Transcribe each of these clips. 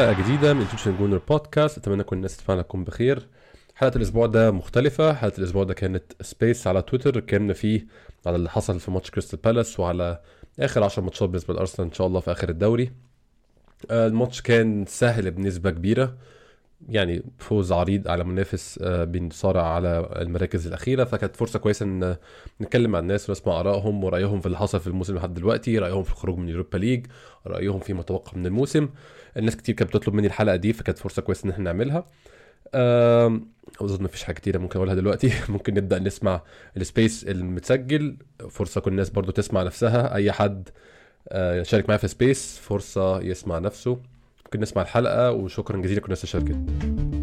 حلقة جديدة من Egyptian Gooner Podcast. أتمنى كل الناس تسمعنا تكون بخير. حلقة الأسبوع ده مختلفة. حلقة الأسبوع ده كانت space على تويتر. اتكلمنا فيه على اللي حصل في ماتش كريستال بالاس وعلى آخر 10 ماتشات بالنسبة لأرسنال إن شاء الله في آخر الدوري. آه، الماتش كان سهل بنسبة كبيرة. يعني فوز عريض على منافس آه، بيصارع على المراكز الأخيرة. فكانت فرصة كويسة إن نتكلم مع الناس ونسمع آرائهم ورأيهم في اللي حصل في الموسم لحد دلوقتي رأيهم في الخروج من Europa League رأيهم في متوقع من الموسم. الناس كتير كانت بتطلب مني الحلقة دي فكانت فرصة كويسة إن إحنا نعملها. أظن مفيش حاجة كتيرة ممكن أقولها دلوقتي. ممكن نبدأ نسمع ال space المتسجل. فرصة كل الناس برضو تسمع نفسها. أي حد آه، يشارك معايا في space فرصة يسمع نفسه. ممكن نسمع الحلقة وشكرا جزيلا لكل الناس اللي شاركت.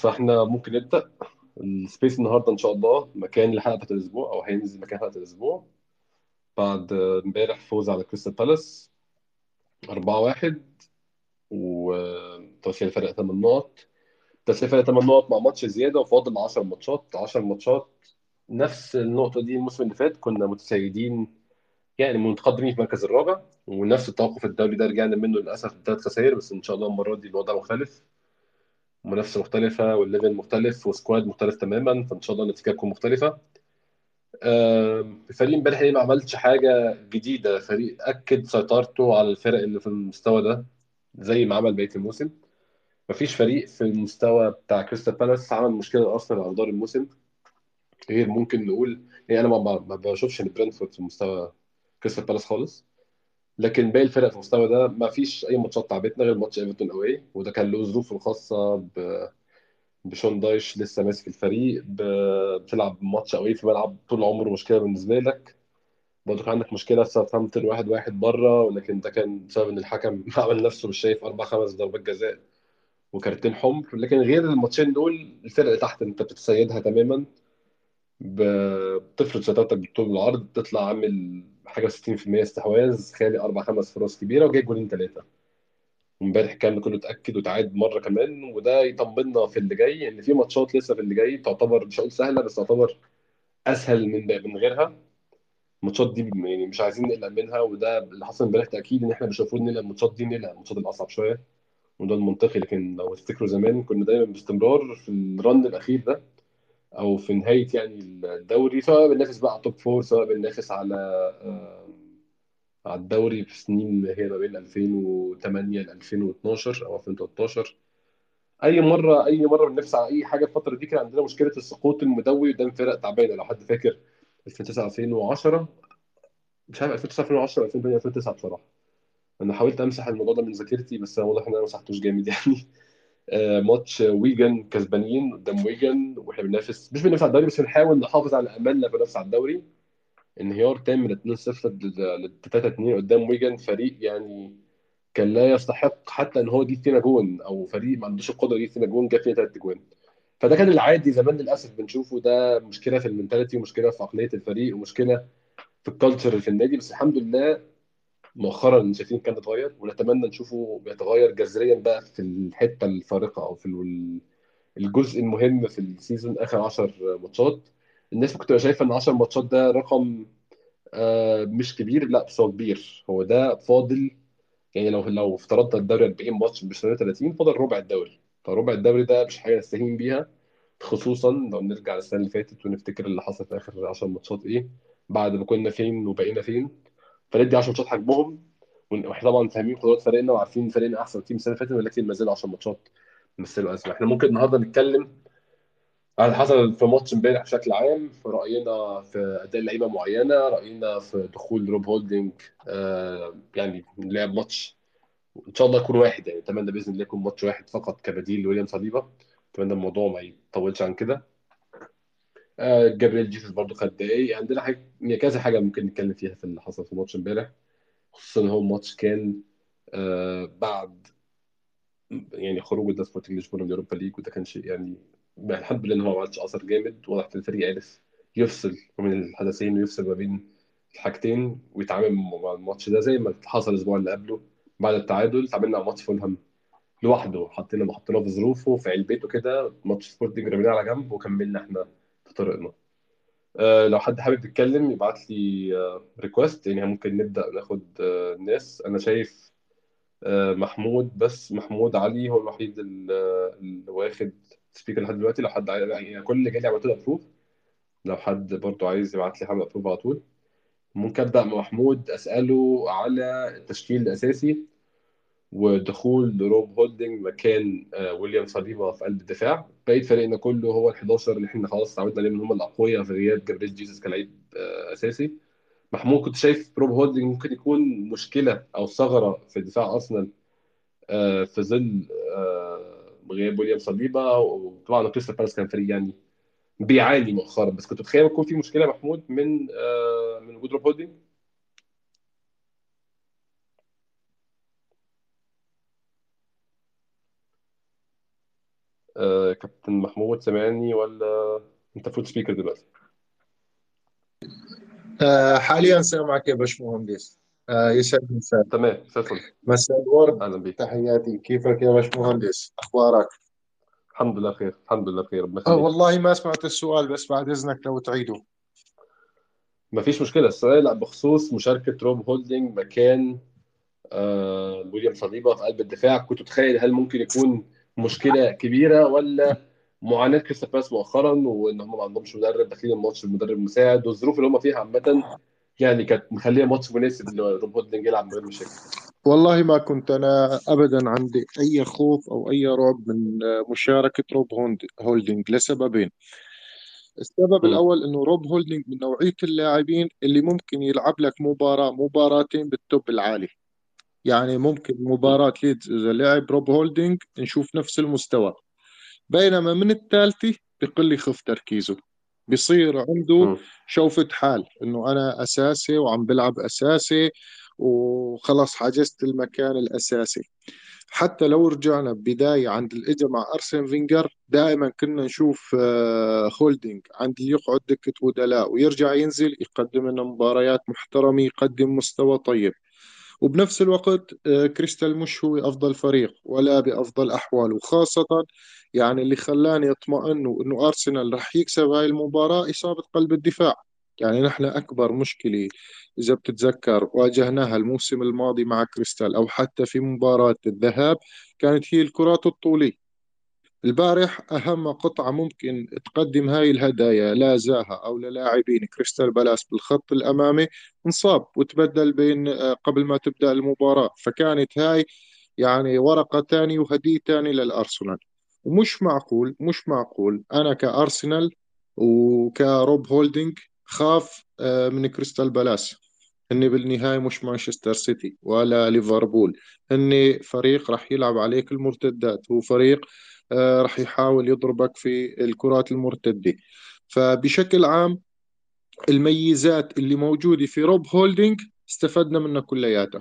فاحنا ممكن نبدأ. ال space النهارده إن شاء الله مكان لحلقه بتاعت الأسبوع أو هينزل مكان حلقة الأسبوع. بعد امبارح فوز على كريستال بالاس 4-1 وتوصيل الفرق 8 نقط. توصيل الفرق 8 نقط مع ماتش زيادة وفاضل 10 ماتشات. 10 ماتشات. نفس النقطة دي الموسم اللي فات كنا متسيدين يعني متقدمين في المركز الرابع. ونفس التوقف الدولي ده رجعنا منه للأسف بثلاث خسائر بس إن شاء الله المرة دي الوضع مختلف. منافسة مختلفة وال level مختلف و squad مختلف تماما فإن شاء الله النتيجة تكون مختلفة. الفريق امبارح ليه ما عملش حاجة جديدة؟ فريق أكد سيطرته على الفرق اللي في المستوى ده زي ما عمل بقية الموسم. مفيش فريق في المستوى بتاع كريستال بالاس عمل مشكلة لارسنال على مدار الموسم. غير ممكن نقول يعني أنا ما بشوفش إن برنتفورد في مستوى كريستال بالاس خالص. لكن باقي الفرق في المستوى ده ما فيش أي ماتشات تعبتنا غير ماتش إيفرتون away وده كان له ظروفه الخاصه ب... بشون دايش لسه ماسك الفريق ب... بتلعب ماتش away في ملعب طول عمره مشكلة بالنسبة لك. برضه كان عندك مشكلة في ساوثهامبتون واحد واحد بره ولكن ده كان بسبب إن الحكم عمل نفسه مش شايف أربع خمس ضربات جزاء وكارتين حمر. لكن غير الماتشين دول الفرق تحت أنت بتتسيدها تماما بتفرض سيطرتك بالطول والعرض بتطلع عامل حاجة 60% استحواذ خالق أربع خمس فرص كبيرة وجاي جولين ثلاثة وامبارح الكلام كله اتأكد وتعاد مرة كمان وده يطمنا في اللي جاي إن في ماتشات لسه في اللي جاي تعتبر مش هقول سهلة بس تعتبر أسهل من من غيرها. الماتشات دي يعني مش عايزين نقلق منها وده اللي حصل امبارح تأكيد إن إحنا مش المفروض نقلق الماتشات دي نقلق الماتشات الأصعب شوية. وده المنطقي لكن لو تفتكروا زمان كنا دايما باستمرار في ال run الأخير ده. أو في نهاية يعني الدوري سواء بننافس بقى على top four سواء بننافس على آه، على الدوري في سنين هي ما بين 2008 ل 2012 أو 2013 أي مرة أي مرة بننافس على أي حاجة الفترة دي كان عندنا مشكلة السقوط المدوي قدام فرق تعبانة. لو حد فاكر 2009 2010 مش عارف 2009 2010 2008 2009 بصراحة. أنا حاولت أمسح الموضوع ده من ذاكرتي بس واضح إن أنا ما مسحتوش جامد يعني. ماتش ويجن كسبانين قدام ويجن وإحنا بننافس. مش بننافس على الدوري بس بنحاول نحافظ على املنا بنفس على الدوري. انهيار تام من 2-0 ل 3-2 قدام ويجن. فريق يعني كان لا يستحق حتى إن هو يجيب فينا جون أو فريق ما عندوش القدرة يجيب فينا جون جاب فينا ثلاث جوان فده كان العادي زمان للأسف بنشوفه. ده مشكلة في ال mentality ومشكلة في عقلية الفريق ومشكلة في ال culture في النادي. بس الحمد لله مؤخرا شايفين كان اتغير ونتمنى نشوفه بيتغير جذريا بقى في الحتة الفارقة أو في ال- الجزء المهم في ال season آخر 10 ماتشات. الناس ممكن تبقى شايفة إن 10 ماتشات ده رقم آه، مش كبير لا بس هو كبير. هو ده فاضل يعني لو لو افترضنا الدوري 40 ماتش مش 30 فاضل ربع الدوري. فربع الدوري ده مش حاجة نستهين بيها خصوصا لو نرجع للسنة اللي فاتت ونفتكر اللي حصل في آخر 10 ماتشات إيه بعد ما كنا فين وبقينا فين. فندي 10 ماتشات حجمهم. وإحنا طبعا فاهمين قدرات فريقنا وعارفين فريقنا أحسن تيم السنة اللي فاتت ولكن ما زال 10 ماتشات مثلوا ازمه إحنا ممكن النهارده نتكلم على اللي حصل في ماتش امبارح بشكل عام في رأينا في أداء لعيبة معينة رأينا في دخول روب هولدنج آه يعني لعب ماتش إن شاء الله يكون واحد يعني اتمنى بإذن الله يكون ماتش واحد فقط كبديل لويليام صليبا اتمنى الموضوع ما يطولش عن كده. جابريل جيسوس برضو خد دقايق. عندنا حاجة يعني كذا حاجة ممكن نتكلم فيها في اللي حصل في الماتش امبارح. خصوصا إن هو الماتش كان آه بعد يعني خروج ده سبورتنج لشبونه من ال Europa League وده كان شيء يعني الحمد لله إن هو ما عملش أثر جامد. واضح إن الفريق عرف يفصل من الحدثين ويفصل ما بين الحاجتين ويتعامل مع الماتش ده زي ما حصل الأسبوع اللي قبله بعد التعادل. تعاملنا مع ماتش فولهام لوحده حطينا حطيناه في ظروفه في علبته كده ماتش سبورتنج رميناه على جنب وكملنا إحنا طريقنا آه لو حد حابب يتكلم يبعت لي آه request يعني ممكن نبدأ ناخد آه ناس. أنا شايف آه محمود. بس محمود علي هو الوحيد ال- اللي واخد speaker لحد دلوقتي. لو حد يعني كل اللي جالي عملت له approve لو حد برضو عايز يبعت لي حاجة approve على طول. ممكن أبدأ محمود. أسأله على التشكيل الأساسي. ودخول روب هولدنج مكان آه، ويليام صليبا في قلب الدفاع. بقيت فريقنا كله هو ال 11 اللي إحنا خلاص اتعودنا عليهم هم الأقوياء في غياب جابريل جيسوس كلاعب آه، أساسي. محمود كنت شايف روب هولدنج ممكن يكون مشكلة أو ثغرة في دفاع أرسنال آه، في ظل غياب ويليام صليبا وطبعا كريستال بالاس كان فريق يعني بيعاني مؤخرا. بس كنت متخيل يكون في مشكلة محمود من من وجود روب هولدنج آه، كابتن محمود سامعني ولا انت فوت speaker دلوقتي؟ آه، حاليا سامعك يا باشمهندس. آه، يسعد مساك. تمام الفل. مساء الورد. أهلا بيك. تحياتي. كيفك يا باشمهندس؟ أخبارك؟ الحمد لله بخير الحمد لله بخير ربنا آه والله ما سمعت السؤال بس بعد إذنك لو تعيده. مفيش مشكلة. السؤال بخصوص مشاركة روب هولدنج مكان آه ويليام صليبا في قلب الدفاع. كنت متخيل هل ممكن يكون مشكلة كبيرة ولا معاناة كريستال بالاس مؤخرا وإن هم ما عندهمش مدرب داخلين الماتش بمدرب مساعد والظروف اللي هم فيها عامة يعني كانت مخلية ماتش مناسب إن روب هولدنج يلعب من غير مشاكل. والله ما كنت أنا أبدا عندي أي خوف أو أي رعب من مشاركة روب هولدنج لسببين. السبب مم. الأول إنه روب هولدنج من نوعية اللاعبين اللي ممكن يلعب لك مباراة مباراتين بال top العالي. يعني ممكن مم. مباراة ليدز إذا لعب روب هولدنج نشوف نفس المستوى بينما من الثالثة بقل يخف تركيزه بصير عنده. شوفة حال إنه أنا أساسي وعم بلعب أساسي وخلص حجزت المكان الأساسي حتى لو رجعنا بداية عند الإجا مع أرسن فينجر دائما كنا نشوف آه، هولدنج عند اللي يقعد دكة بدلاء ويرجع ينزل يقدم لنا مباريات محترمة يقدم مستوى طيب وبنفس الوقت آه، كريستال مش هو أفضل فريق ولا بأفضل أحواله وخاصة يعني اللي خلاني أطمئن إنه أرسنال رح يكسب هاي المباراة إصابة قلب الدفاع. يعني نحن أكبر مشكلة إذا بتتذكر واجهناها الموسم الماضي مع كريستال أو حتى في مباراة الذهاب كانت هي الكرات الطولية. البارح أهم قطعة ممكن تقدم هاي الهدايا لا زاها أو للاعبين كريستال بالاس بالخط الأمامي انصاب وتبدل بين آه، قبل ما تبدأ المباراة فكانت هاي يعني ورقة تانية وهدية تانية للأرسنال. ومش معقول مش معقول أنا كأرسنال وكروب هولدينج خاف آه، من كريستال بالاس. هن بالنهاية مش مانشستر سيتي ولا ليفربول. هن فريق راح يلعب عليك المرتدات هو فريق راح يحاول يضربك في الكرات المرتدة. فبشكل عام الميزات اللي موجودة في روب هولدينج استفدنا منها كلياتها.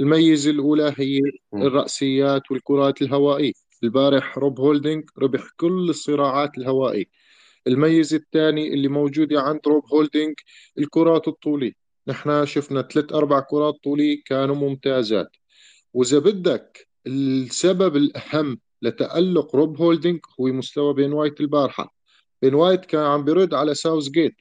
الميزة الأولى هي مم. الرأسيات والكرات الهوائية. البارح روب هولدينج ربح كل الصراعات الهوائية. الميزة الثانية اللي موجودة عند روب هولدينج الكرات الطولية. نحن شفنا ثلاث أربع كرات طولية كانوا ممتازات. وإذا بدك السبب الأهم لتألق روب هولدينج هو مستوى بن وايت البارحة. بن وايت كان عم بيرد على ساوثجيت.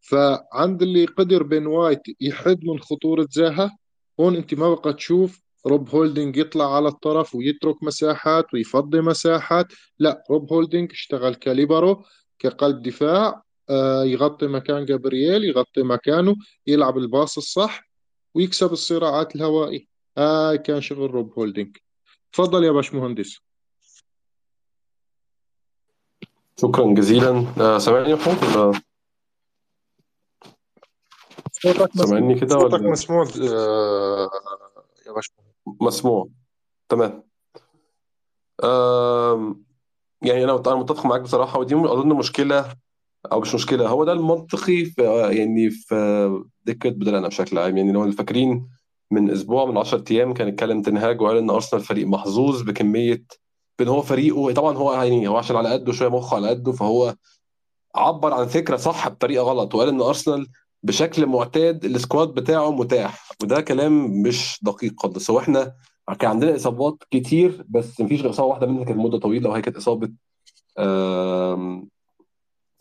فعند اللي قدر بن وايت يحد من خطورة زاها هون انت ما بقى تشوف روب هولدينج يطلع على الطرف ويترك مساحات ويفضي مساحات. لا روب هولدينج اشتغل كليبرو كقلب دفاع آه يغطي مكان جابرييل يغطي مكانه يلعب الباص الصح ويكسب الصراعات الهوائية. هاي كان شغل روب هولدينج تفضل يا باشمهندس. شكرا جزيلا. آه، سامعني يا محمود ولا؟ صوتك مسموع. سامعني كده صوتك ولا مسموع. آه يا باشمهندس مسموع. تمام. يعني أنا أنا متفق معاك بصراحة ودي أظن مشكلة أو مش مشكلة هو ده المنطقي في يعني في دكه بدلانا بشكل عام. يعني لو فاكرين من أسبوع من 10 أيام كان اتكلم تنهاج وقال إن أرسنال فريق محظوظ بكمية بإن هو فريقه طبعا هو يعني هو عشان على قده شوية مخه على قده فهو عبر عن فكرة صح بطريقة غلط وقال إن أرسنال بشكل معتاد السكواد بتاعه متاح وده كلام مش دقيق خالص. هو إحنا كان عندنا إصابات كتير بس مفيش غير إصابة واحدة منها كانت مده طويلة وهي كانت إصابة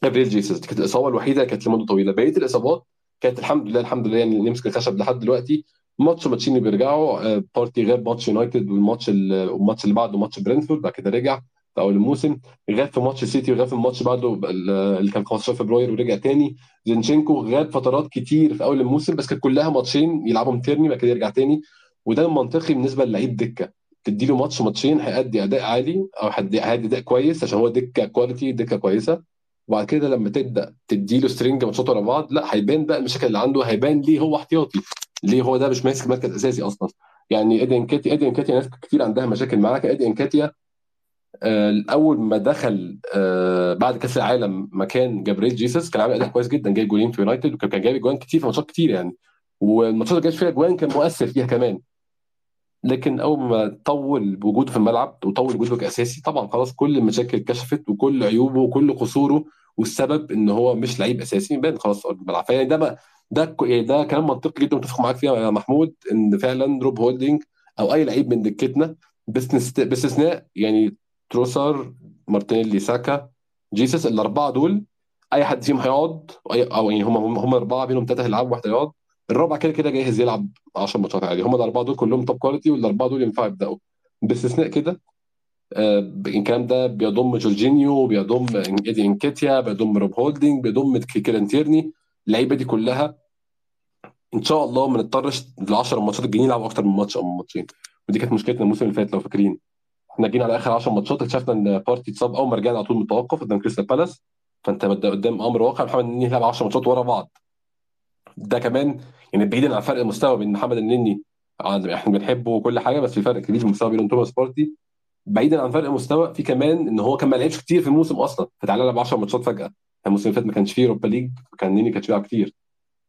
جيسوس دي كانت الإصابة الوحيدة كانت لمدة طويلة. بقية الإصابات كانت الحمد لله الحمد لله يعني نمسك الخشب لحد دلوقتي. ماتش ماتشين اللي بيرجعوا آه، بارتي غاب ماتش يونايتد والماتش ال- والماتش اللي بعده ماتش برينتفورد بعد كده رجع في أول الموسم غاب في ماتش سيتي وغاب في الماتش بعده ال- اللي كان 15 فبراير ورجع تاني. زينشينكو غاب فترات كتير في أول الموسم بس كانت كلها ماتشين يلعبهم تيرني بعد كده يرجع تاني. وده المنطقي بالنسبة للعيب دكة. تديله ماتش ماتشين هيأدي أداء عالي أو هيأدي أداء كويس عشان هو دكة quality دكة كويسة. وبعد كده لما تبدأ تديله string ماتشات ورا بعض لأ هيبان بقى المشاكل اللي عنده هيبان ليه هو احتياطي. ليه هو ده مش ماسك مركز أساسي أصلا؟ يعني إيدي انكاتيا إيدي انكاتيا ناس كتير عندها مشاكل معاه ايدي انكاتيا آه، أول ما دخل آه، بعد كأس العالم مكان جابريل جيسس كان عامل أداء كويس جدا جايب جولين في يونايتد وكان كان جايب جوان كتير في ماتشات كتير يعني. والماتشات اللي جايب فيها جوان كان مؤثر فيها كمان. لكن أول ما طول بوجوده في الملعب وطول وجوده كأساسي طبعا خلاص كل المشاكل اتكشفت وكل عيوبه وكل قصوره والسبب إن هو مش لعيب أساسي بان خلاص الملعب. فيعني ده بقى ده يعني ده كلام منطقي جدا متفق معاك فيه يا محمود إن فعلا روب هولدنج أو أي لعيب من دكتنا باستث- باستثناء يعني تروسار مارتينيلي ساكا جيسس الأربعة دول أي حد فيهم هيقعد أو يعني هم هم أربعة بينهم ثلاثة هيلعبوا واحد هيقعد الرابع كده كده جاهز يلعب 10 ماتشات عادي. هم الأربعة دول كلهم top quality والأربعة دول ينفعوا يبدأوا. باستثناء كده آه، الكلام ده بيضم جورجينيو بيضم إيدي إنكيتيا بيضم روب هولدنج بيضم كيران تيرني اللعيبة دي كلها إن شاء الله ما نضطرش ال 10 ماتشات الجايين نلعب أكتر من ماتش أو من ماتشين. ودي كانت مشكلتنا الموسم اللي فات لو فاكرين. إحنا جينا على آخر 10 ماتشات اكتشفنا إن بارتي اتصاب أول ما رجعنا على طول متوقف قدام كريستال بالاس. فأنت قدام أمر واقع محمد النني يلعب 10 ماتشات ورا بعض. ده كمان يعني بعيدا عن فرق المستوى بين محمد النني إحنا بنحبه وكل حاجة بس في فرق كبير في المستوى بينه توماس بارتي بعيدا عن فرق المستوى في كمان إن هو كان ما لعبش كتير في الموسم أصلا. فتعالى لعب 10 ماتشات فجأة. الموسم اللي فات ما كانش فيه Europa League كان النني كانش بيلعب كتير.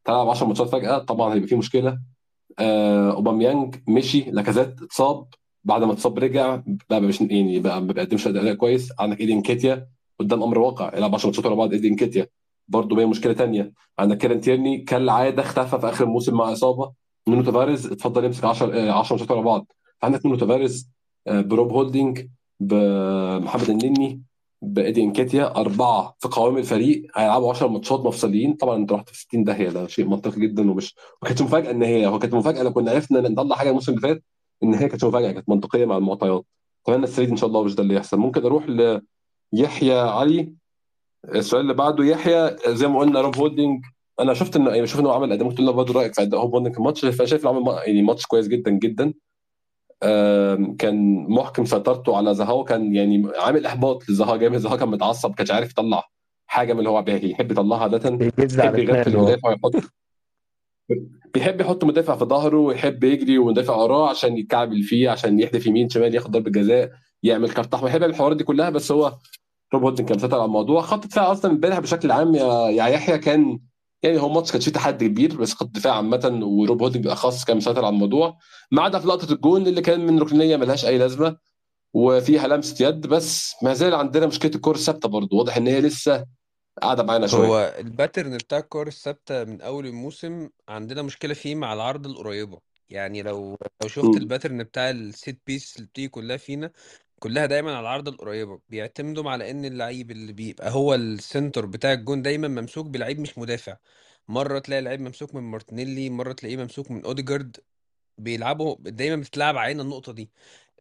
تعالى لعب 10 ماتشات فجأة طبعا هيبقى فيه مشكلة. آه أوباميانج مشي لاكازيت اتصاب. بعد ما اتصاب رجع بقى مش يعني بقى ما بيقدمش أداء كويس. عندك إيدي إنكيتيا قدام أمر واقع. يلعب 10 ماتشات ورا بعض إيدي إنكيتيا. برضه بقى مشكلة تانية. عندك كيرن تيرني كالعادة اختفى في آخر الموسم مع إصابة. نونو تافاريز اتفضل يمسك 10 10 ماتشات ورا بعض. عندك نونو تافاريز بروب هولدنج بمحمد النني بايدي إنكيتيا أربعة في قوام الفريق هيلعبوا 10 ماتشات مفصليين. طبعا أنت رحت في 60 داهيه ده شيء منطقي جدا ومش ما كانتش مفاجأة إن هي هو كانت مفاجأة لو كنا عرفنا نطلع حاجة الموسم اللي فات إن هي كانت مفاجأة كانت منطقية مع المعطيات. أتمنى السنة دي إن شاء الله مش ده اللي يحصل. ممكن أروح ليحيى علي. السؤال اللي بعده يحيى زي ما قلنا روب هولدنج أنا شفت ان يعني بشوف انه عمل أداء تقول لنا برضه رأيك في أداء روب الماتش فأنا شايف إنه عمل يعني ماتش كويس جدا جدا. كان محكم سيطرته على زهاو كان يعني عامل إحباط لزهاو جامد زهاو كان متعصب ما كانش عارف يطلع حاجة من اللي هو بيحب يطلعها عادة. بيحب يغفل المدافع ويحط بيحب يحط مدافع في ظهره ويحب يجري ومدافع وراه عشان يتكعبل فيه عشان يحدف يمين شمال ياخد ضربة جزاء يعمل كارت أحمر. يحب يعمل الحوارات دي كلها بس هو روب هولدنج كان مسيطر على الموضوع. خط الدفاع أصلا امبارح بشكل عام يا يحيى كان يعني هو ماتش كان فيه تحدي كبير بس خط الدفاع عامة وروب هولدنج بالأخص كان مسيطر على الموضوع. ما عدا في لقطة الجون اللي كان من ركنية ملهاش أي لازمة وفيها لمسة يد بس ما زال عندنا مشكلة الكره الثابتة برضه. واضح إن هي لسه قاعدة معانا شوية. هو ال pattern بتاع الكور الثابتة من أول الموسم عندنا مشكلة فيه مع العرض القريبة. يعني لو لو شفت. ال pattern بتاع ال set piece اللي بتيجي كلها فينا كلها دايما على العرض القريبة بيعتمدوا على إن اللعيب اللي بيبقى هو السنتر بتاع الجون دايما ممسوك بلعيب مش مدافع. مرة تلاقي لعيب ممسوك من مارتينيلي مرة تلاقيه ممسوك من أوديجارد. بيلعبوا دايما بتلعب علينا النقطة دي.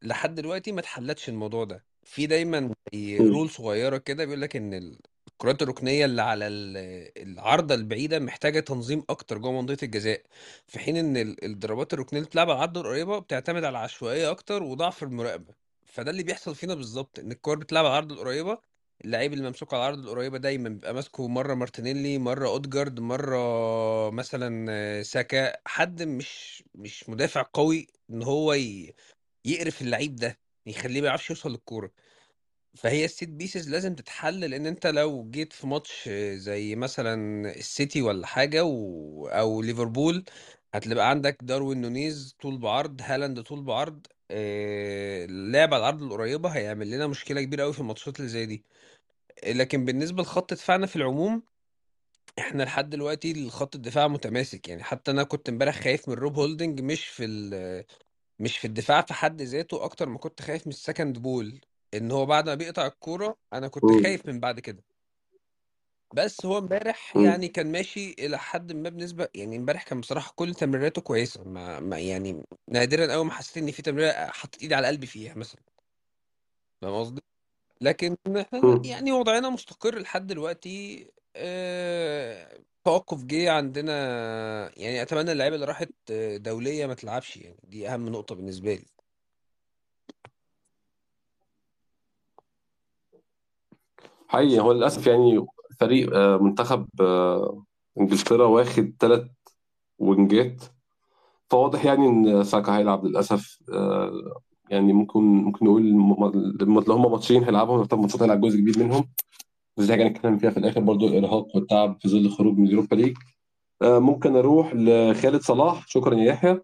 لحد دلوقتي ما اتحلتش الموضوع ده. في دايما زي. rule صغيرة كده بيقول لك إن ال- الكرات الركنية اللي على ال- العارضة البعيدة محتاجة تنظيم أكتر جوه منطقة الجزاء. في حين إن ال- الضربات الركنية اللي بتلعب على العارضة القريبة بتعتمد على العشوائية أكتر وضعف المراقبة. فده اللي بيحصل فينا بالظبط إن الكور بتلعب على العارضة القريبة اللعيب اللي ممسوك على العارضة القريبة دايما بيبقى ماسكه مرة مارتينيلي مرة أوديجارد مرة مثلا ساكا حد مش مش مدافع قوي إن هو. يقرف اللعيب ده يخليه ما يعرفش يوصل للكورة فهي ال set pieces لازم تتحل لأن أنت لو جيت في ماتش زي مثلا السيتي ولا حاجة و... أو ليفربول هتبقى عندك داروين نونيز طول بعرض هالاند طول بعرض آه، اللعب على العرض القريبة هيعمل لنا مشكلة كبيرة قوي في الماتشات اللي زي دي. لكن بالنسبة لخط دفاعنا في العموم إحنا لحد دلوقتي خط الدفاع متماسك. يعني حتى أنا كنت امبارح خايف من روب هولدنج مش في ال... مش في الدفاع في حد ذاته أكتر ما كنت خايف من ال second ball إن هو بعد ما بيقطع الكورة أنا كنت مم. خايف من بعد كده. بس هو امبارح مم. يعني كان ماشي إلى حد ما بنسبة يعني امبارح كان بصراحة كل تمريراته كويسة ما, ما يعني نادرا قوي ما حسيت إن في تمريرة حطيت إيدي على قلبي فيها مثلا فاهم قصدي لكن إحنا مم. يعني وضعنا مستقر لحد دلوقتي آه، توقف جه عندنا يعني أتمنى اللعيبة اللي راحت دولية ما تلعبش يعني دي أهم نقطة بالنسبة لي حقيقي هو للأسف يعني فريق آه، منتخب آه، انجلترا واخد ثلاث وينجات. فواضح يعني إن ساكا هيلعب للأسف آه، يعني ممكن ممكن نقول لو هم ماتشين هيلعبهم طب ماتشات هيلعب جزء كبير منهم. بس دي حاجة هنتكلم فيها في الآخر برضو الإرهاق والتعب في ظل الخروج من ال Europa League. ممكن أروح لخالد صلاح. شكرا يا يحيى.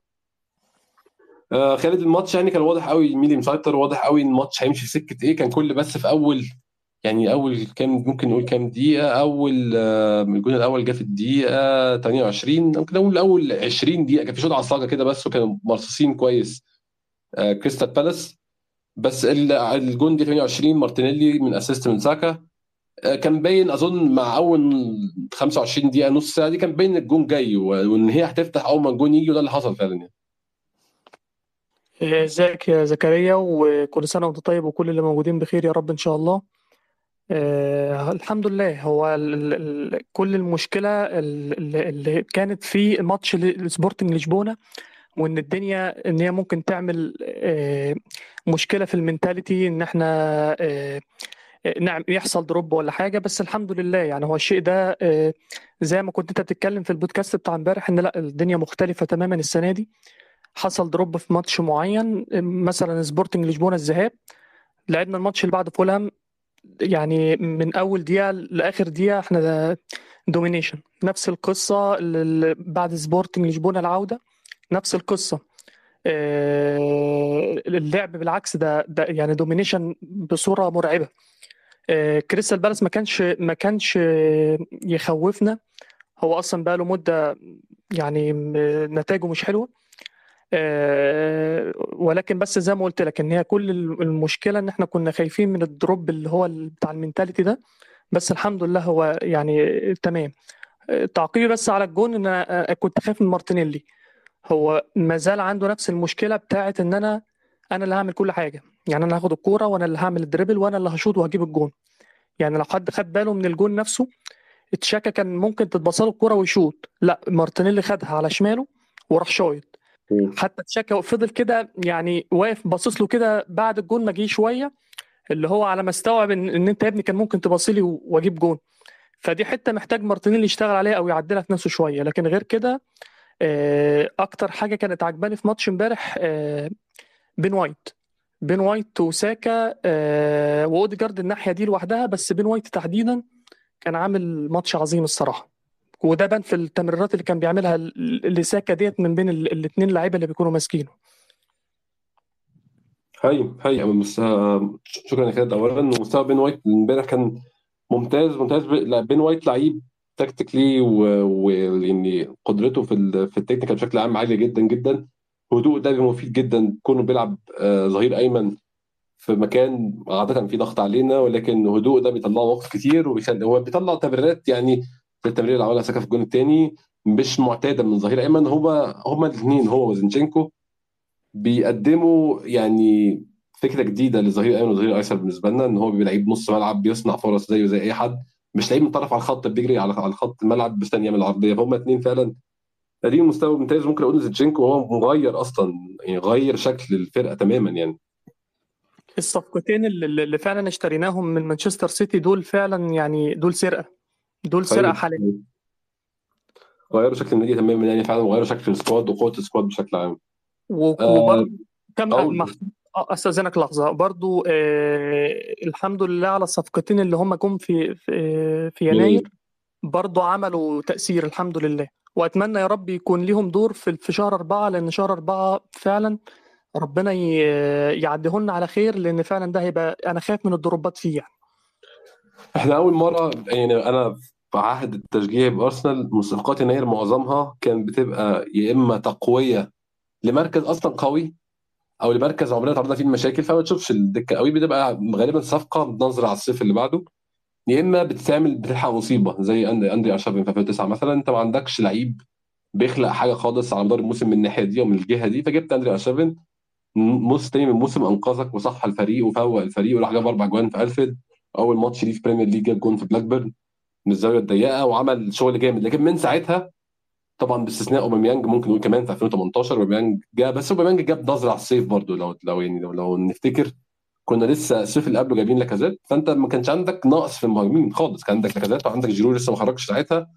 خالد الماتش يعني كان واضح قوي مين اللي مسيطر واضح قوي الماتش هيمشي في سكة إيه. كان كل بس في أول يعني أول كام ممكن نقول كام دقيقة؟ أول آه، الجون الأول جه في الدقيقة 28 ممكن نقول أول 20 دقيقة. كان في شوط عصاجة كده بس وكانوا مرصوصين كويس آه، كريستال بالاس. بس ال- الجون دي 28 مارتينيلي من assist من ساكا. آه، كان باين أظن مع أول 25 دقيقة نص ساعة دي كان باين الجون جاي وإن هي هتفتح أول ما الجون يجي وده اللي حصل فعلا يعني. ازيك يا زكريا وكل سنة وأنت طيب وكل اللي موجودين بخير يا رب إن شاء الله. آه الحمد لله. هو كل المشكلة ال- اللي كانت في ماتش السبورتنج لشبونة وإن الدنيا إن هي ممكن تعمل آه مشكلة في ال mentality إن إحنا آه نعم يحصل drop ولا حاجة. بس الحمد لله يعني هو الشيء ده آه زي ما كنت أنت بتتكلم في البودكاست بتاع امبارح إن لأ الدنيا مختلفة تماما السنة دي. حصل drop في ماتش معين مثلا سبورتنج لشبونة الذهاب. لعبنا الماتش اللي بعد فولهام يعني من أول دقيقة لآخر دقيقة إحنا domination نفس القصة بعد سبورتنج لشبونه العودة نفس القصة. آه، اللعب بالعكس ده ده يعني domination بصورة مرعبة. آه، كريستال بالاس ما كانش ما كانش يخوفنا. هو أصلا بقى له مدة يعني نتائجه مش حلوة. ولكن بس زي ما قلت لك إن هي كل المشكلة إن إحنا كنا خايفين من ال drop اللي هو بتاع ال mentality ده. بس الحمد لله هو يعني تمام. آه، تعقيبي بس على الجون إن أنا آه، كنت خايف من مارتينيلي. هو ما زال عنده نفس المشكلة بتاعت إن أنا أنا اللي هعمل كل حاجة. يعني أنا هاخد الكورة وأنا اللي هعمل ال dribble وأنا اللي هشوط وهجيب الجون. يعني لو حد خد باله من الجون نفسه تشاكا كان ممكن تتباصى له الكورة ويشوط. لا مارتينيلي خدها على شماله وراح شايط. حتى تشاكا فضل كده يعني واقف باصص له كده بعد الجون ما جه شوية اللي هو على ما استوعب إن, إن أنت يا ابني كان ممكن تباصي و- وأجيب جون. فدي حتة محتاج مارتينيلي يشتغل عليها أو يعدلها في نفسه شوية. لكن غير كده آه، أكتر حاجة كانت عجباني في ماتش امبارح آه، بن وايت. بن وايت وساكا آه، وأوديجارد الناحية دي لوحدها بس بن وايت تحديدا كان عامل ماتش عظيم الصراحة. وده بان في التمريرات اللي كان بيعملها لساكا ديت من بين الاثنين لعيبة اللي بيكونوا ماسكينه. هاي هاي بس شكرا يا خالد. اولا ومستوى بين وايت امبارح كان ممتاز ممتاز. بين وايت لعيب tactically ويعني قدرته في في ال technical بشكل عام عالية جدا جدا. هدوء ده مفيد جدا. كونه بيلعب آه، ظهير أيمن في مكان عادة في ضغط علينا ولكن هدوء ده بيطلعه مواقف كتير وبيخلي هو بيطلع تمريرات يعني زي التمرير اللي عملها في الجون الثاني مش معتادة من ظهير ايمن هو هما الاثنين هو وزنشенكو بيقدموا يعني فكرة جديدة للظهير الايمن والظهير الايسر بالنسبة لنا إن هو بيبقى لعيب نص ملعب بيصنع فرص زيه زي أي حد مش لعيب من طرف على الخط بيجري على على خط الملعب مستني يعمل عرضية. فهم اثنين فعلا قادرين مستوى ممتاز. ممكن أقول زيتشينكو هو مغير أصلا يعني غير شكل الفرقة تماما يعني. الصفقتين اللي فعلا اشتريناهم من مانشستر سيتي دول فعلا يعني دول سرقة. دول سرقة. حاليا. غيروا شكل النادي تماما يعني فعلا غيروا شكل ال squad وقوة ال squad بشكل عام. و- آه، وبرضه كم. آه، أستأذنك لحظة. برضو آه الحمد لله على الصفقتين اللي هم جم في في, في يناير. برضو عملوا تأثير الحمد لله. وأتمنى يا رب يكون ليهم دور في في شهر أربعة لأن شهر أربعة فعلا ربنا يعديهن على خير لأن فعلا ده هيبقى أنا خايف من الضربات فيه يعني. إحنا أول مرة يعني أنا في عهد التشجيع بأرسنال مصفقات يناير معظمها كان بتبقى يا إما تقوية لمركز أصلا قوي أو لمركز عمرنا تعرضنا فيه المشاكل فما تشوفش الدكة قوي بتبقى غالبا صفقة بنظره على الصيف اللي بعده. يا إما بتعمل بتلحق مصيبة زي أندري ارشافين في 2009 مثلا أنت ما عندكش لعيب بيخلق حاجة خالص على مدار الموسم من الناحية دي ومن الجهة دي فجبت أندري ارشافين موسم تاني من الموسم أنقذك وصح الفريق وفوق الفريق وراح جاب أربع جوان في الفيد أول ماتش ليه في Premier League جاب جون في بلاك بيرن من الزاوية الضيقة وعمل شغل جامد. لكن من ساعتها طبعا باستثناء اوباميانج ممكن نقول كمان في 2018 اوباميانج جاب بس اوباميانج جه بنظرة على الصيف برضو. لو لو يعني لو, لو نفتكر كنا لسه الصيف اللي قبله جايبين لاكازيت فأنت ما كانش عندك نقص في المهاجمين خالص. كان عندك لاكازيت وعندك جيرو لسه ما خرجش ساعتها.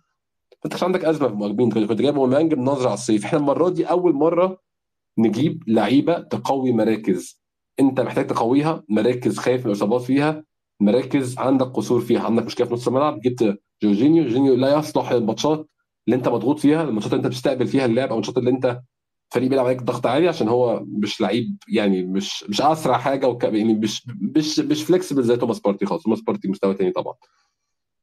فأنت كان عندك أزمة في المهاجمين. كنت جايب اوباميانج بنظره على الصيف. إحنا المرة دي أول مرة نجيب لعيبة تقوي مراكز. أنت محتاج تقويها مراكز خايف من الإصابات فيها. مراكز عندك قصور فيها عندك مشكلة في نص الملعب جبت جورجينيو جورجينيو لا يصلح للماتشات اللي انت مضغوط فيها الماتشات اللي انت بتستقبل فيها اللعب أو الماتشات اللي انت فريق بيلعب عليك ضغط عالي عشان هو مش لعيب يعني مش مش أسرع حاجة وك... يعني مش مش مش flexible زي توماس بارتي خالص. توماس بارتي مستوى تاني طبعا.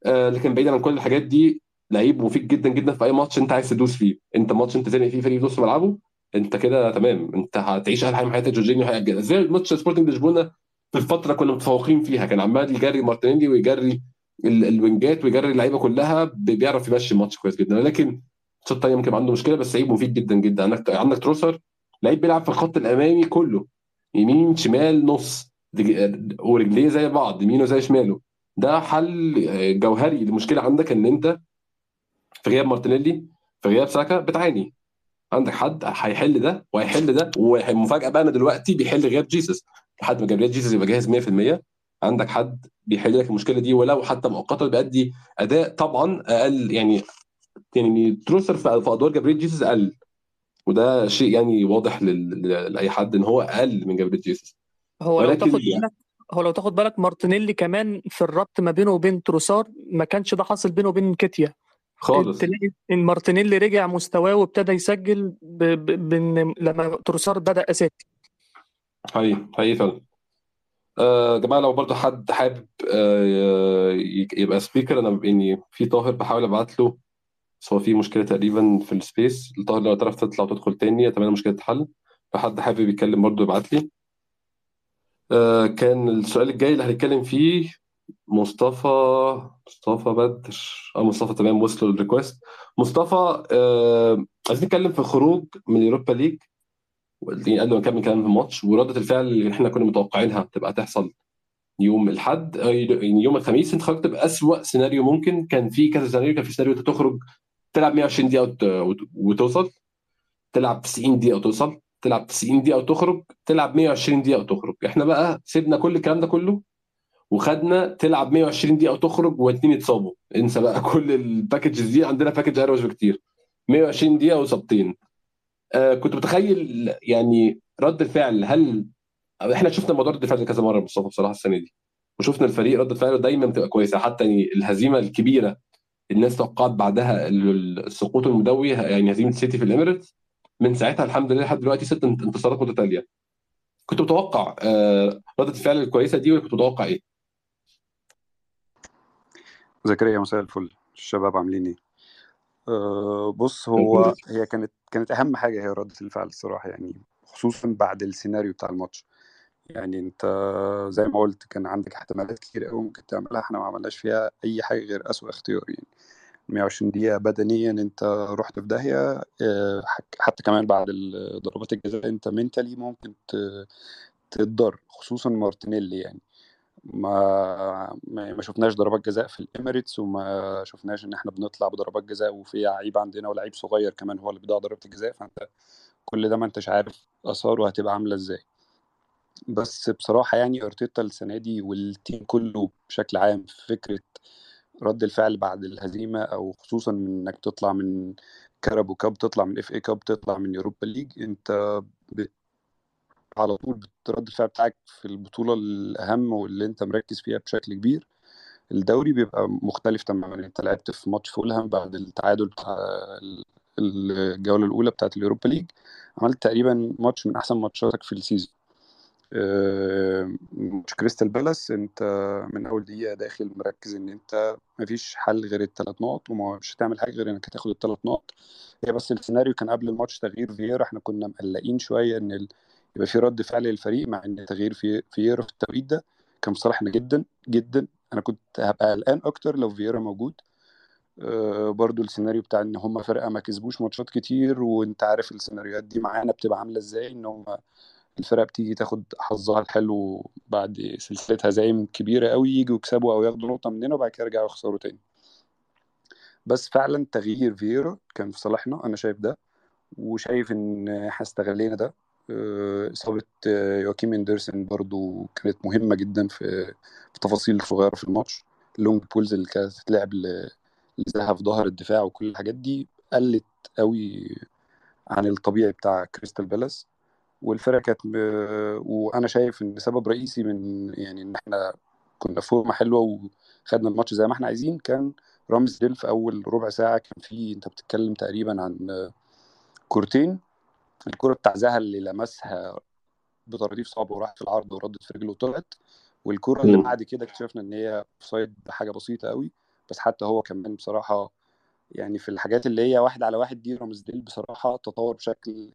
آه لكن بعيدا عن كل الحاجات دي لعيب مفيد جدا جدا في أي ماتش انت عايز تدوس فيه. انت ماتش انت زانق فيه فريق في نص ملعبه انت كده تمام. انت هتعيش أحلى حاجة من حياتك جورجينيو هيأجل. زي ماتش سبورتنج لشبونة في الفترة كنا متفوقين فيها. كان عمال يجري مارتينيلي ويجري ال- الوينجات ويجري اللعيبة كلها بي- بيعرف يمشي الماتش كويس جدا. لكن الماتشات التانيه ممكن يبقى عنده مشكلة بس لعيب مفيد جدا جدا. عندك عندك تروسر لعيب بيلعب في الخط الأمامي كله. يمين شمال نص. ورجليه زي بعض يمينه زي شماله. ده حل جوهري. لمشكله عندك إن أنت في غياب مارتينيلي في غياب ساكا بتعاني. عندك حد هيحل ده وهيحل ده والمفاجاه بقى أنا دلوقتي بيحل غياب جيسس. لحد ما جابريل جيسس يبقى جاهز 100% عندك حد بيحل لك المشكلة دي ولو حتى مؤقتا بيأدي أداء طبعا أقل يعني يعني تروسر في أدوار جابريل جيسس أقل. وده شيء يعني واضح لأي حد إن هو أقل من جابريل جيسس هو لو تاخد بالك هو لو تاخد بالك مارتينيلي كمان في الربط ما بينه وبين تروسار ما كانش ده حاصل بينه وبين نكيتيا. خالص. تلاقي إن مارتينيلي رجع مستواه وابتدى يسجل ب... ب... بإن لما تروسار بدأ أساسي. حقيقي حقيقي فعلا. آه جماعة لو برضه حد حابب آه يبقى speaker أنا يعني في طاهر بحاول أبعت له. بس هو في مشكلة تقريبا في ال space طاهر لو تعرف تطلع وتدخل تاني أتمنى المشكلة تتحل. فحد حابب يتكلم برضه يبعت لي. آه كان السؤال الجاي اللي هنتكلم فيه مصطفى مصطفى بدر. آه مصطفى تمام وصلوا لل request مصطفى آه عايزين نتكلم في خروج من ال Europa League قبل ما نكمل كلام في الماتش وردة الفعل اللي إحنا كنا متوقعينها تبقى تحصل يوم الأحد يوم الخميس. أنت خرجت بأسوأ سيناريو ممكن. كان في كذا سيناريو كان في سيناريو أنت تخرج تلعب 120 دقيقة وت- وت- وتوصل تلعب 90 دقيقة وتوصل تلعب 90 دقيقة وتخرج تلعب 120 دقيقة وتخرج. إحنا بقى سيبنا كل الكلام ده كله وخدنا تلعب 120 دقيقة وتخرج واثنين يتصابوا انسى بقى كل ال packages دي. عندنا package أوحش بكتير. 120 دقيقة وإصابتين آه كنت متخيل يعني رد الفعل هل إحنا شفنا موضوع رد الفعل كذا مرة مصطفى بصراحة السنة دي؟ وشفنا الفريق رد فعله دايما بتبقى كويسة حتى يعني الهزيمة الكبيرة الناس توقعت بعدها ال- السقوط المدوي يعني هزيمة سيتي في الإميريتس من ساعتها الحمد لله لحد دلوقتي ست انت- انتصارات متتالية. كنت متوقع آه رده الفعل الكويسة دي ولا كنت متوقع إيه؟ زكريا مساء الفل. الشباب عاملين إيه؟ أه بص هو هي كانت كانت أهم حاجة هي رده الفعل الصراحة يعني خصوصا بعد السيناريو بتاع الماتش. يعني أنت زي ما قلت كان عندك احتمالات كتير قوي ممكن تعملها إحنا ما عملناش فيها أي حاجة غير أسوأ اختيار يعني. 120 دقيقة بدنيا أنت رحت في داهية حك- حتى كمان بعد ضربات الجزاء أنت mentally ممكن تتضر خصوصا مارتينيلي يعني. ما ما شفناش ضربات جزاء في الإميريتس وما شفناش إن إحنا بنطلع بضربات جزاء وفي لعيب عندنا ولعيب صغير كمان هو اللي بيضيع ضربة الجزاء فأنت كل ده ما أنتش عارف آثاره هتبقى عاملة إزاي. بس بصراحة يعني أرتيتا السنة دي وال team كله بشكل عام في فكرة رد الفعل بعد الهزيمة أو خصوصا إنك تطلع من Carabao Cup تطلع من FA Cup تطلع من Europa League أنت على طول رد الفعل بتاعك في البطولة الأهم واللي أنت مركز فيها بشكل كبير. الدوري بيبقى مختلف تماما. أنت لعبت في ماتش فولهام بعد التعادل بتاع الجولة الأولى بتاعت ال Europa League. عملت تقريبا ماتش من أحسن ماتشاتك في ال season. آه، ماتش كريستال بالاس. أنت من أول دقيقة داخل مركز إن أنت مفيش حل غير الثلاث نقط ومش هتعمل حاجة غير إنك هتاخد الثلاث نقط. هي بس السيناريو كان قبل الماتش تغيير فييرا. إحنا كنا مقلقين شوية إن. يبقى في رد فعل للفريق مع إن تغيير في فييرا في التوقيت ده كان صالحنا جدا جدا. أنا كنت هبقى قلقان أكتر لو فييرا موجود. أه برضو السيناريو بتاع إن هم فرقة ما كسبوش ماتشات كتير وأنت عارف السيناريوهات دي معانا بتبقى عاملة إزاي إن هم الفرقة بتيجي تاخد حظها الحلو بعد سلسلة هزايم كبيرة قوي يجوا يكسبوا أو ياخدوا نقطة مننا وبعد كده يرجعوا يخسروا تاني. بس فعلا تغيير فييرا كان في صالحنا أنا شايف ده وشايف إن إحنا استغلينا ده. آه، إصابة آه، يواكيم إندرسن برضو كانت مهمة جدا في في تفاصيل صغيرة في الماتش. ال long balls اللي كانت تتلعب لزها في ظهر الدفاع وكل الحاجات دي قلت قوي عن الطبيعي بتاع كريستال بالاس. والفرقة كانت ب... وأنا شايف إن سبب رئيسي من يعني إن إحنا كنا فورم حلوة وخدنا الماتش زي ما إحنا عايزين كان رامسديل في أول ربع ساعة كان في أنت بتتكلم تقريبا عن كورتين. الكرة بتاعة زاها اللي لمسها بطراطيف صعبه وراحت في العرض وردت في رجله وطلعت. والكرة اللي بعد كده اكتشفنا إن هي offside بحاجة بسيطة قوي. بس حتى هو كمان بصراحة يعني في الحاجات اللي هي واحد على واحد دي رامسديل بصراحة تطور بشكل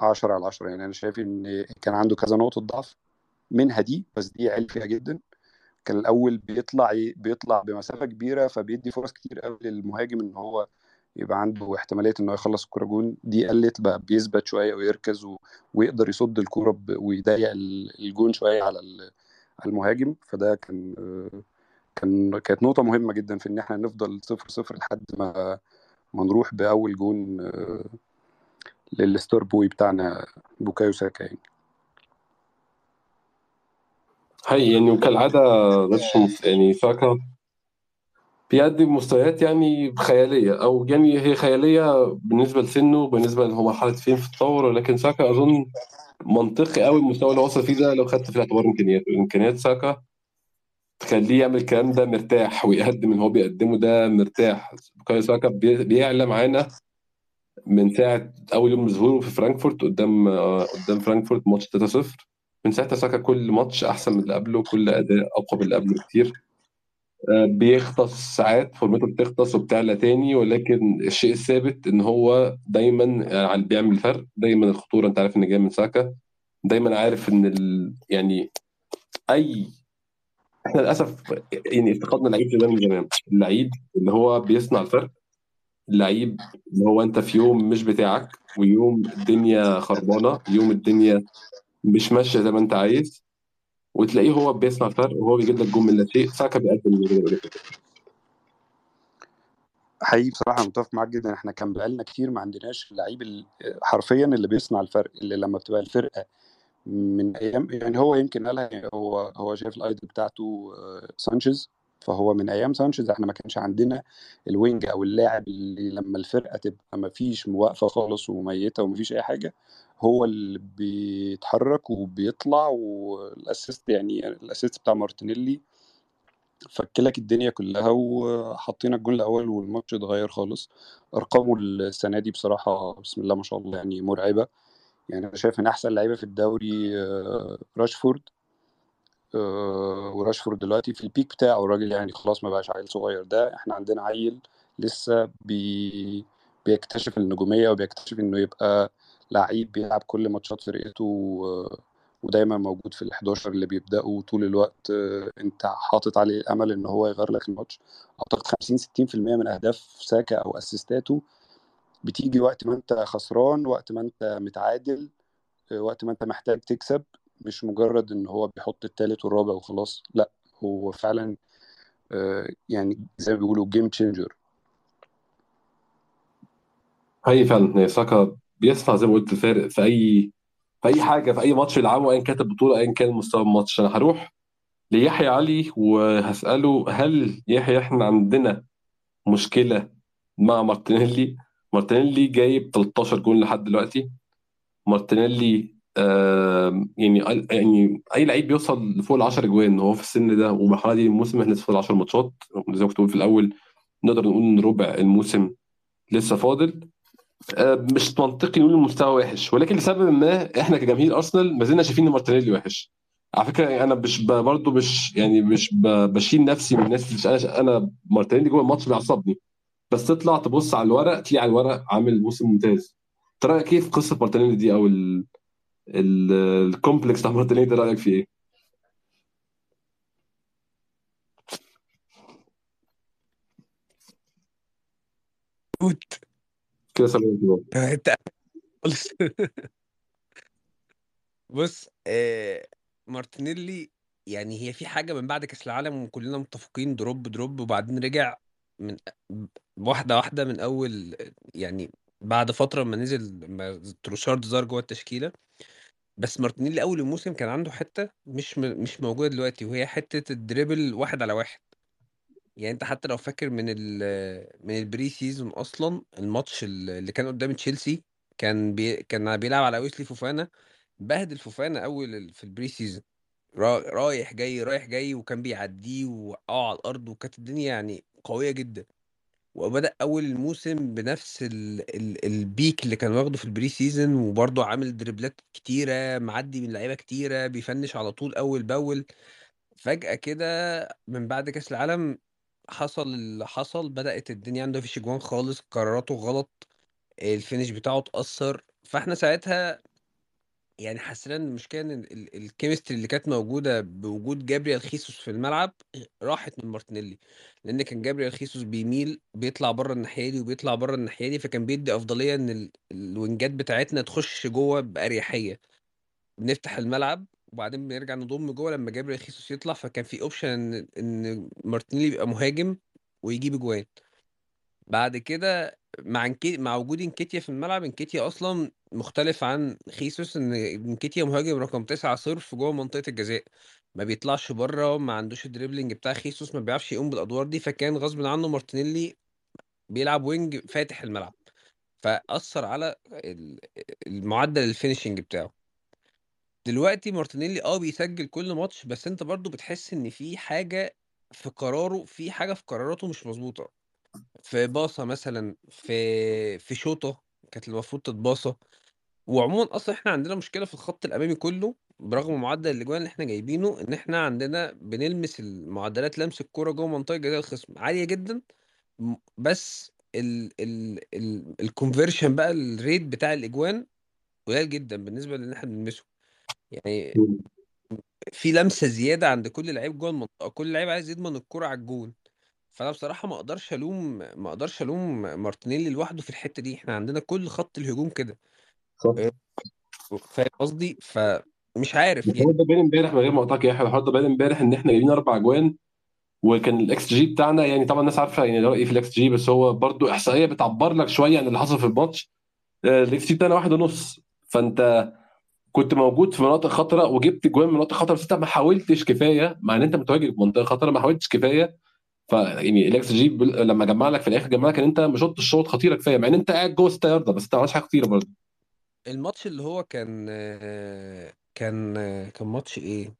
10 على 10 يعني أنا شايف إن كان عنده كذا نقطة ضعف منها دي بس دي عيل فيها جدا. كان الأول بيطلع بيطلع بمسافة كبيرة فبيدي فرص كتير قوي للمهاجم إن هو يبقى عنده احتمالية إنه يخلص الكورة جون دي قلت بقى بيثبت شوية ويركز. ويقدر يصد الكورة. ويضيق الجون شوية على المهاجم فده كان كان كانت نقطة مهمة جدا في إن إحنا نفضل صفر صفر لحد ما ما نروح بأول جون لل starboy بتاعنا بوكايو ساكا يعني هي يعني وكالعادة نفس يعني ساكا بيقدم مستويات يعني خيالية أو يعني هي خيالية بالنسبة لسنه بالنسبة لهو مرحلة فين في التطور ولكن ساكا أظن منطقي قوي المستوى اللي وصل فيه ده لو خدت في الاعتبار إمكانياته إمكانيات ساكا تخليه يعمل الكلام ده مرتاح ويقدم اللي هو بيقدمه ده مرتاح. ساكا بيعلى معانا من ساعة أول يوم ظهوره في فرانكفورت قدام قدام فرانكفورت ماتش 3-0 من ساعتها ساكا كل ماتش أحسن من اللي قبله كل أداء أقوى من اللي قبله كتير آه، بيغطس ساعات فورمته بتغطس وبتعلى تاني ولكن الشيء الثابت إن هو دايما آه، بيعمل فرق دايما الخطورة أنت عارف إن جاية من ساكا دايما عارف إن ال... يعني أي إحنا للأسف يعني افتقدنا لعيب زي من زمان اللعيب اللي هو بيصنع الفرق اللعيب اللي هو أنت في يوم مش بتاعك ويوم الدنيا خربانة يوم الدنيا مش ماشية زي ما أنت عايز وتلاقيه هو بيصنع فرق وهو بيجيب لك جون من لا شيء ساكا بيقدم اللي حقيقي بصراحة متفق معاك جدا. إحنا كان بقالنا كتير ما عندناش اللعيب حرفيا اللي بيصنع الفرق اللي لما بتبقى الفرقة من أيام يعني هو يمكن قالها هو هو شايف ال idol بتاعته آه، سانشيز. فهو من أيام سانشيز إحنا ما كانش عندنا الوينج أو اللاعب اللي لما الفرقة تبقى ما فيش موقفة خالص وميتة وما فيش أي حاجة هو اللي بيتحرك وبيطلع وال assist يعني ال assist بتاع مارتينيلي فكلك الدنيا كلها وحطينا الجون الأول والماتش اتغير خالص. أرقامه السنة دي بصراحة بسم الله ما شاء الله يعني مرعبة. يعني أنا شايف من أحسن لعيبة في الدوري آه، راشفورد آه، وراشفورد دلوقتي في البيك بتاعه. الراجل يعني خلاص ما بقاش عيل صغير. ده إحنا عندنا عيل لسه بي بيكتشف النجومية وبيكتشف إنه يبقى لعيب بيلعب كل ماتشات فرقته ودايما موجود في ال11 اللي بيبدأوا طول الوقت آه، انت حاطط عليه الأمل إن هو يغير لك الماتش. أعتقد 50 60% من أهداف ساكا أو أسيستاته بتيجي وقت ما أنت خسران وقت ما أنت متعادل آه، وقت ما أنت محتاج تكسب. مش مجرد إن هو بيحط التالت والرابع وخلاص لأ هو فعلا آه، يعني زي ما بيقولوا game changer هي فعلا ساكا بيصنع زي ما قلت الفارق في اي في أي حاجة في أي ماتش يلعبه ايا كانت البطولة ايا كان مستوى الماتش. أنا هروح ليحيى علي وهسأله هل يحيى إحنا عندنا مشكلة مع مارتينيلي؟ مارتينيلي جايب 13 جون لحد دلوقتي. مارتينيلي آه يعني يعني أي لعيب بيوصل لفوق ال 10 اجوان وهو في السن ده والمرحله دي الموسم إحنا لسه فاضل 10 ماتشات زي ما كنت بقول في الأول نقدر نقول إن ربع الموسم لسه فاضل. مش منطقي نقول المستوى وحش. ولكن لسبب ما إحنا كجماهير أرسنال ما زلنا شايفين إن مارتينيلي وحش. على فكرة أنا مش برضه مش يعني مش بشيل نفسي من الناس أنا أنا مارتينيلي جوه الماتش بيعصبني. بس تطلع تبص على الورق تلاقي على الورق عامل موسم ممتاز. أنت رأيك إيه في قصة مارتينيلي دي أو ال- ال- ال complex بتاع مارتينيلي ده؟ رأيك فيه إيه؟ كده سامعني كده. انت خالص بص آه مارتينيلي يعني هي في حاجة من بعد كأس العالم وكلنا متفقين drop drop وبعدين رجع من واحدة واحدة من أول يعني بعد فترة ما نزل ما تروسارد ظهر جوه التشكيلة بس مارتينيلي أول الموسم كان عنده حتة مش م... مش موجودة دلوقتي وهي حتة ال dribble واحد على واحد يعني أنت حتى لو فاكر من ال من ال pre-season أصلا الماتش اللي كان قدام تشيلسي كان بي كان بيلعب على ويسلي فوفانا بهدل فوفانا أول ال- في ال pre-season را- رايح جاي رايح جاي وكان بيعديه وقعه على الأرض وكانت الدنيا يعني قوية جدا. وبدأ أول الموسم بنفس ال ال ال peak اللي كان واخده في ال pre-season وبرضه عامل dribble ات كتيرة معدي من لعيبة كتيرة بيفنش على طول أول بأول. فجأة كده من بعد كأس العالم حصل اللي حصل بدأت الدنيا عنده مفيش اجوان خالص قراراته غلط ال finish بتاعه اتأثر. فاحنا ساعتها يعني حسينا إن المشكلة إن ال chemistry اللي كانت موجودة بوجود جابريال خيسوس في الملعب راحت من مارتينيلي لأن كان جابريال خيسوس بيميل بيطلع بره الناحية دي وبيطلع بره الناحية دي فكان بيدي أفضلية إن ال- ال wing ات بتاعتنا تخش جوه بأريحية. بنفتح الملعب وبعدين بنرجع نضم جوه لما جابريل خيسوس يطلع فكان في option إن إن مارتينيلي يبقى مهاجم ويجيب اجوان بعد كده مع انكي... مع وجود إنكيتيا في الملعب إنكيتيا أصلا مختلف عن خيسوس إن إنكيتيا مهاجم رقم تسعة صرف جوه منطقة الجزاء. ما بيطلعش بره ما عندوش ال dribbling بتاع خيسوس ما بيعرفش يقوم بالأدوار دي فكان غصب عنه مارتينيلي بيلعب wing فاتح الملعب. فأثر على ال- المعدل ال finishing بتاعه. دلوقتي مارتينيلي آه بيسجل كل ماتش بس أنت برضو بتحس إن في حاجة في قراره في حاجة في قراراته مش مظبوطة في باصة مثلا في في شوطة كانت المفروض تتباصى وعموما أصلا إحنا عندنا مشكلة في الخط الأمامي كله برغم معدل الأجوان اللي إحنا جايبينه إن إحنا عندنا بنلمس المعدلات لمس الكرة جوه منطقة جزاء الخصم عالية جدا. بس ال ال ال بقى الريت بتاع الأجوان قليل جدا بالنسبة للي إحنا بنلمسه. يعني في لمسة زيادة عند كل لعيب جوه المنطقة. كل لعيب عايز يضمن الكرة على الجون. فأنا بصراحة ما أقدرش ألوم ما أقدرش ألوم مارتينيلي لوحده في الحتة دي. إحنا عندنا كل خط الهجوم كده. صح. آه، فاهم قصدي؟ فمش عارف الحوار يعني. ده باين امبارح من غير ما اقطعك يا أحمد. الحوار ده باين امبارح إن إحنا جايبين أربع أجوان وكان الاكس جي بتاعنا يعني طبعا الناس عارفة يعني رأيي في الاكس جي بس هو برضو إحصائية بتعبر لك شوية عن اللي حصل في الماتش. آه، الاكس جي بتاعنا واحد ونص. فأنت كنت موجود في مناطق خطرة وجبت جوان من مناطق خطرة بس انت ما حاولتش كفاية مع ان انت متواجد في منطقة خطرة ما حاولتش كفاية. ف يعني الاكس جي بل- لما جمع لك في الآخر جمع لك إن انت ما شطتش شوط خطيرة كفاية مع ان انت قاعد جوه 6 ياردة بس انت ما عملتش حاجة خطيرة برضه. الماتش اللي هو كان كان كان ماتش إيه؟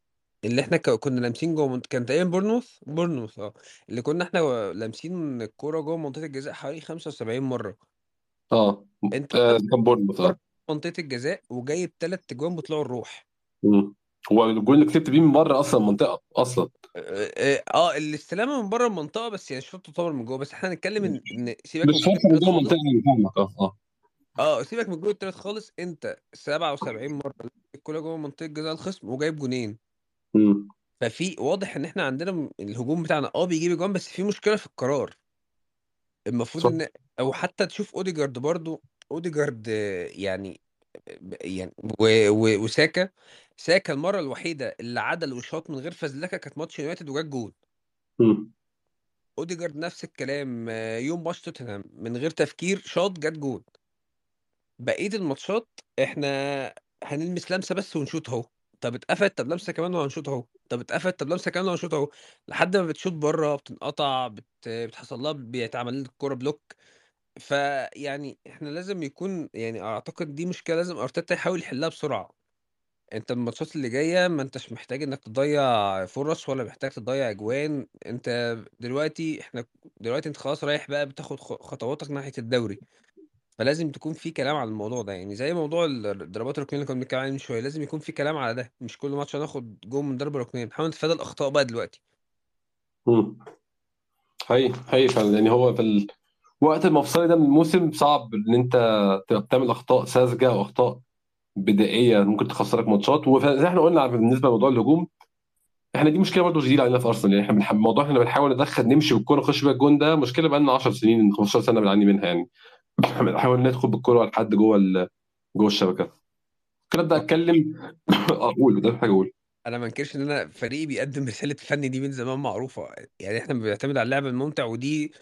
اللي إحنا ك- كنا لامسين جوه منط... كان تقريبا بورنموث بورنموث آه. اللي كنا إحنا لامسين الكورة جوه منطقة الجزاء حوالي 75 مرة. آه. انت آه، كان بورنموث آه. منطقه الجزاء وجايب ثلاث اجوان بيطلعوا الروح. مم. هو الجول اللي كسبت بيه من بره أصلا المنطقة أصلا. آه آه، الاستلامة من بره المنطقة بس يعني الشوط تعتبر من جوه. بس إحنا هنتكلم إن سيبك مش من جوه خالص. المنطقة يعني آه آه. آه سيبك من الجول التالت خالص. أنت 77 مرة الكورة جوه منطقة جزاء الخصم وجايب جونين. مم. ففي واضح إن إحنا عندنا الهجوم بتاعنا. آه بيجيب جوان بس في مشكلة في القرار. المفروض صح إن أو حتى تشوف أوديجارد برضو. أوديجارد آه، يعني يعني و... و... وساكا. ساكا المرة الوحيدة اللي عدل وشاط من غير فزلكة كانت ماتش يونايتد وجاب جول مم. أوديجارد نفس الكلام آه، يوم ماتش توتنهام من غير تفكير شاط جت جول بقية الماتشات إحنا هنلمس لمسة بس ونشوط أهو. طب اتقفلت طب لمسة كمان وهنشوط أهو. طب اتقفلت طب لمسة كمان وهنشوط أهو. لحد ما بتشوط بره بتنقطع بت... بتحصل لها بيتعمل لك الكوره block. فيعني إحنا لازم يكون يعني أعتقد دي مشكلة لازم أرتيتا يحاول يحلها بسرعة. أنت الماتشات اللي جاية ما أنتش محتاج إنك تضيع فرص ولا محتاج تضيع أجوان. أنت دلوقتي إحنا دلوقتي أنت خلاص رايح بقى بتاخد خطواتك ناحية الدوري. فلازم تكون في كلام على الموضوع ده. يعني زي موضوع ال- الضربات الركنيه اللي كنا بنتكلم عليه من شوية لازم يكون في كلام على ده. مش كل ماتش هناخد جون من ضربة ركنية. نحاول نتفادى الأخطاء بقى دلوقتي. مم. هي هي فعلا. يعني هو في الوقت المفصلي ده من الموسم صعب إن أنت تبقى بتعمل أخطاء ساذجة أو أخطاء بدائية ممكن تخسرك ماتشات. وزي إحنا قلنا بالنسبة لموضوع الهجوم إحنا دي مشكلة برضه جديدة علينا في أرسنال. يعني إحنا بنحب موضوع إحنا بنحاول ندخل نمشي بالكورة نخش بيها الجون ده مشكلة بقى لنا 10 سنين 15 سنة بنعاني منها يعني. بنحاول ندخل بالكورة لحد جوه ال... جوه الشبكة. كده أبدأ أتكلم؟ أقول ده حاجة أقول. أنا ما أنكرش إن أنا فريقي بيقدم رسالة فن دي من زمان معروفة. يعني إحنا بنعتمد على اللعب الممتع ودي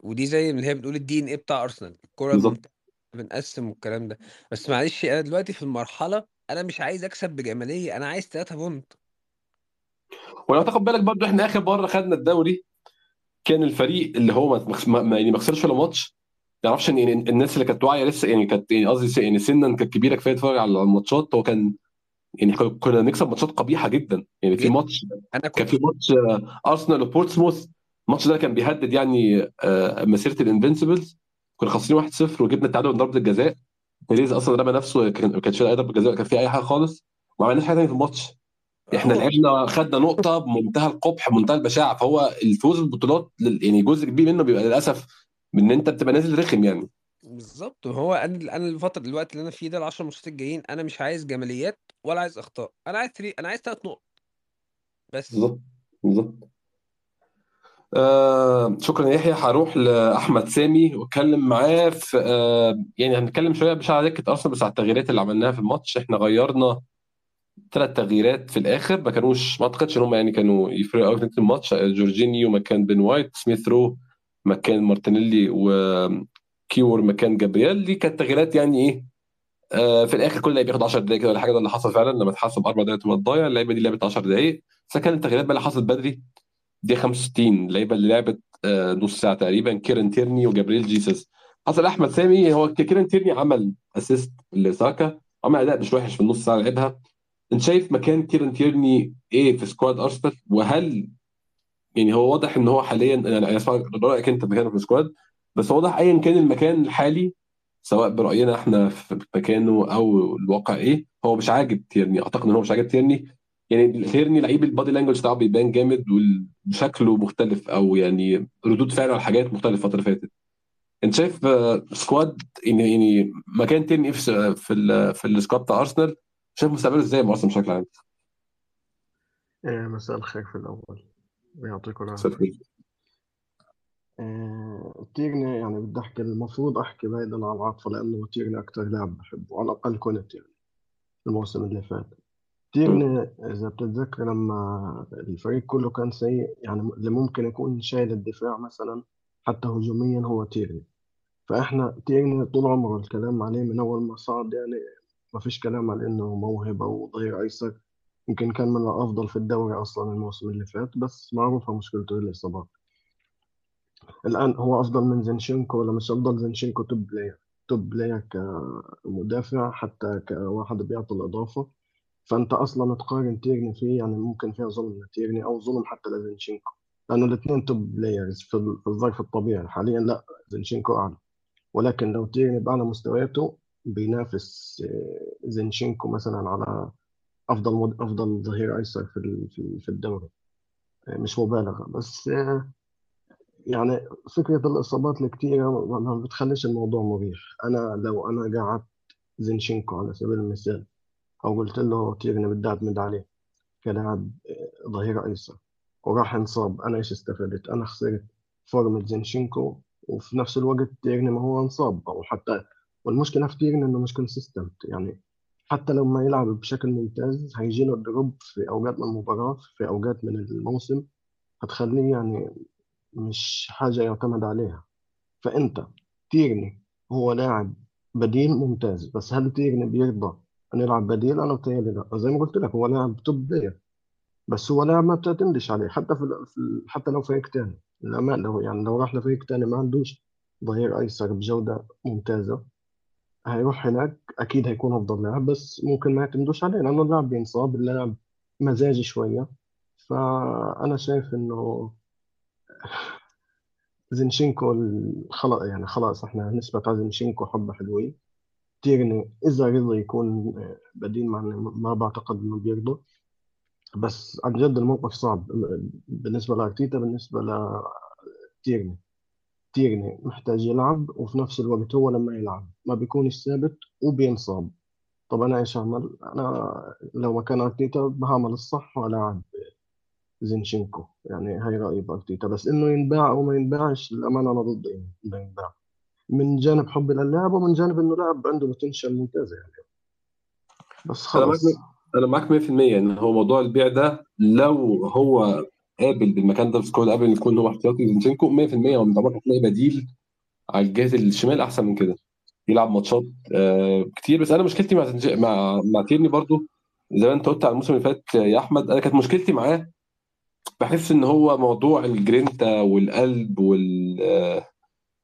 ودي زي ما هي بنقول الدي ان إيه بتاع ارسنال الكوره بالظبط. الممتعه بنقسم والكلام ده. بس معلش أنا دلوقتي في المرحلة أنا مش عايز أكسب بجمالية أنا عايز 3 point. ولو تاخد بالك برضه إحنا آخر مرة خدنا الدوري كان الفريق اللي هو ما ما- ما- يعني ما خسرش ولا ماتش. ما يعرفش ان الناس اللي كانت واعية لسه يعني كانت يعني قصدي س- يعني سنا كانت كبيرة كفاية تتفرج على الماتشات. هو كان يعني كنا كنا نكسب ماتشات قبيحة جدا. يعني في جدا ماتش أنا كان كنت في ماتش آه، ارسنال وبورتسموث. الماتش ده كان بيهدد يعني آه، مسيرة الـ Invincibles كنا خاسرين 1-0 وجبنا التعادل من ضربة الجزاء. بيريز أصلا رمى نفسه كان ما كانش أي ضربة جزاء كان فيه أي حاجة خالص وما عملناش حاجة ثانية في الماتش. إحنا لعبنا خدنا نقطة بمنتهى القبح بمنتهى البشاعة. فهو الفوز بالبطولات يعني جزء كبير منه بيبقى للأسف من إن أنت بتبقى نازل رخم يعني. بالظبط. هو أنا أنا الفترة الوقت اللي أنا فيه ده ال 10 ماتشات الجايين أنا مش عايز جماليات ولا عايز أخطاء. أنا عايز تري... أنا عايز 3 نقط. بس. بالظبط. بالظبط. آه شكرا يا يحيى. هروح لأحمد سامي وأتكلم معاه في آه يعني هنتكلم شوية مش على دكة أرسنال بس على التغييرات اللي عملناها في الماتش. إحنا غيرنا ثلاث تغييرات في الآخر ما كانوش ما أعتقدش إن هم يعني كانوا يفرقوا قوي في الماتش. جورجينيو مكان بن وايت سميث رو مكان مارتينيلي وكيويور مكان جابرييل دي كانت تغييرات يعني إيه آه في الآخر كل لعيب بياخد 10 دقائق كده ولا حاجة. ده اللي حصل فعلا لما اتحسب أربع دقائق تبقى تضيع اللعيبة دي لعبت 10 دقائق بس كانت التغييرات بقى اللي حصلت بدري دي 65 اللعيبه اللي لعبت آه نص ساعة تقريبا كيرن تيرني وجابرييل جيسس. حصل أحمد سامي هو كيرن تيرني عمل assist لساكا عمل أداء مش وحش في النص ساعة لعبها. أنت شايف مكان كيرن تيرني إيه في squad أرسنال؟ وهل يعني هو واضح إن هو حاليا يعني أنا أسمع رأيك أنت مكانه في الـ squad بس واضح ايا كان المكان الحالي سواء برأينا إحنا في مكانه أو الواقع إيه هو مش عاجب تيرني. أعتقد إن هو مش عاجب تيرني. يعني تيرني لعيب الـ body language بتاعه بيبان جامد وشكله مختلف أو يعني ردود فعله على حاجات مختلفة الفترة اللي فاتت. أنت شايف آه، squad يعني يعني مكان تيرني إيه في في ال- في الـ squad بتاع ارسنال شايف مستقبله إزاي مع ارسنال بشكل عام؟ آه، مساء الخير في الأول. ويعطيكم العافية. صفر. آه، تيرني يعني بدي أحكي المفروض أحكي بعيدا عن العاطفة لأنه تيرني أكتر لاعب بحبه على الأقل كنت يعني الموسم اللي فات. تيرني إذا بتتذكر لما الفريق كله كان سيء يعني اللي ممكن يكون شايل الدفاع مثلا حتى هجوميا هو تيرني. فإحنا تيرني طول عمره الكلام عليه من أول ما صعد يعني ما فيش كلام على إنه موهبة وظهير أيسر. يمكن كان من الأفضل في الدوري أصلا الموسم اللي فات بس معروفة مشكلته هي الإصابات. الآن هو أفضل من زينشينكو ولا مش أفضل؟ زينشينكو top player top player كمدافع حتى كواحد بيعطي الإضافة. فأنت أصلا تقارن تيرني فيه يعني ممكن فيها ظلم لتيرني أو ظلم حتى لزينشينكو لأنه الاثنين top players في ال- في الظرف الطبيعي. حاليا لا زينشينكو أعلى. ولكن لو تيرني بأعلى مستوياته بينافس آه، زينشينكو مثلا على أفضل مد... أفضل ظهير أيسر في في الدوري. آه، مش مبالغة بس آه، يعني فكرة الإصابات الكتيرة ما بتخليش الموضوع مريح. أنا لو أنا قعدت زينشينكو على سبيل المثال أو قلت له بدي أعتمد عليه؟ كلاعب ظهير أيسر وراح انصاب. أنا إيش استفدت؟ أنا خسرت فورمة زينشينكو وفي نفس الوقت تيرني ما هو انصاب. أو حتى والمشكلة في تيرني إنه مش consistent يعني حتى لو ما يلعب بشكل ممتاز هيجي له drop في أوقات من المباراة في أوقات من الموسم هتخليه يعني مش حاجة يعتمد عليها. فأنت تيرني هو لاعب بديل ممتاز بس هل تيرني بيرضى أن يلعب بديل؟ أنا بتهيألي لا. زي ما قلت لك هو لاعب top player بس هو لاعب ما بتعتمدش عليه حتى في, في حتى لو فريق تاني. للأمان لو يعني لو راح لفريق تاني ما عندوش ظهير أيسر بجودة ممتازة هيروح هناك أكيد هيكون أفضل لاعب بس ممكن ما يعتمدوش عليه لأنه اللاعب بينصاب اللاعب مزاجي شوية. فأنا شايف إنه زينشينكو خلاص يعني خلاص إحنا نثبت على زينشينكو حبة حلوين. تيرني إذا رضى يكون بديل مع ما بعتقد إنه بيرضى. بس عن جد الموقف صعب. بالنسبة لارتيتا بالنسبة لتيرني تيرني. محتاج يلعب وفي نفس الوقت هو لما يلعب ما بيكونش ثابت وبينصاب طب أنا إيش أعمل؟ أنا لو مكان أرتيتا بعمل الصح وألعب زينشينكو. يعني هاي رأيي بأرتيتا. بس إنه ينباع أو ما ينباعش للأمانة أنا ضد إنه ينباع. من جانب حبي للاعب ومن جانب إنه لاعب عنده potential ممتازه يعني. بس خلص أنا معاك 100% إن هو موضوع البيع ده لو هو قابل بالمكان ده في squad قابل يكون هو احتياطي زينشينكو 100% هو من هتلاقي بديل على الجهه الشمال أحسن من كده. يلعب ماتشات آه كتير. بس أنا مشكلتي مع زنش- مع مع تيرني برضو زي ما أنت قلت على الموسم اللي فات يا أحمد أنا كانت مشكلتي معاه بحس إن هو موضوع الجرينتا والقلب وال آه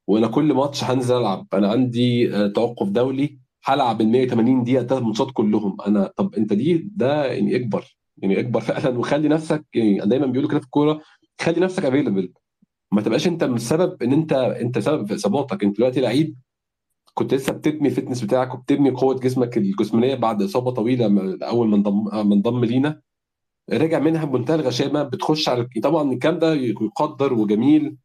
وأنا كل ماتش هنزل ألعب. أنا عندي آه توقف دولي هلعب ال 180 دقيقة ثلاث ماتشات كلهم. أنا طب أنت دي ده يعني أكبر يعني أكبر فعلا. وخلي نفسك يعني دايما بيقولوا كده في الكورة خلي نفسك available ما تبقاش أنت السبب إن أنت أنت سبب في إصاباتك. أنت دلوقتي لعيب كنت لسه بتبني ال fitness بتاعك وبتبني قوة جسمك الجسمانية بعد إصابة طويلة أول ما انضم ما انضم لينا. رجع منها بمنتهى الغشامة. بتخش على طبعا الكلام ده يقدر وجميل.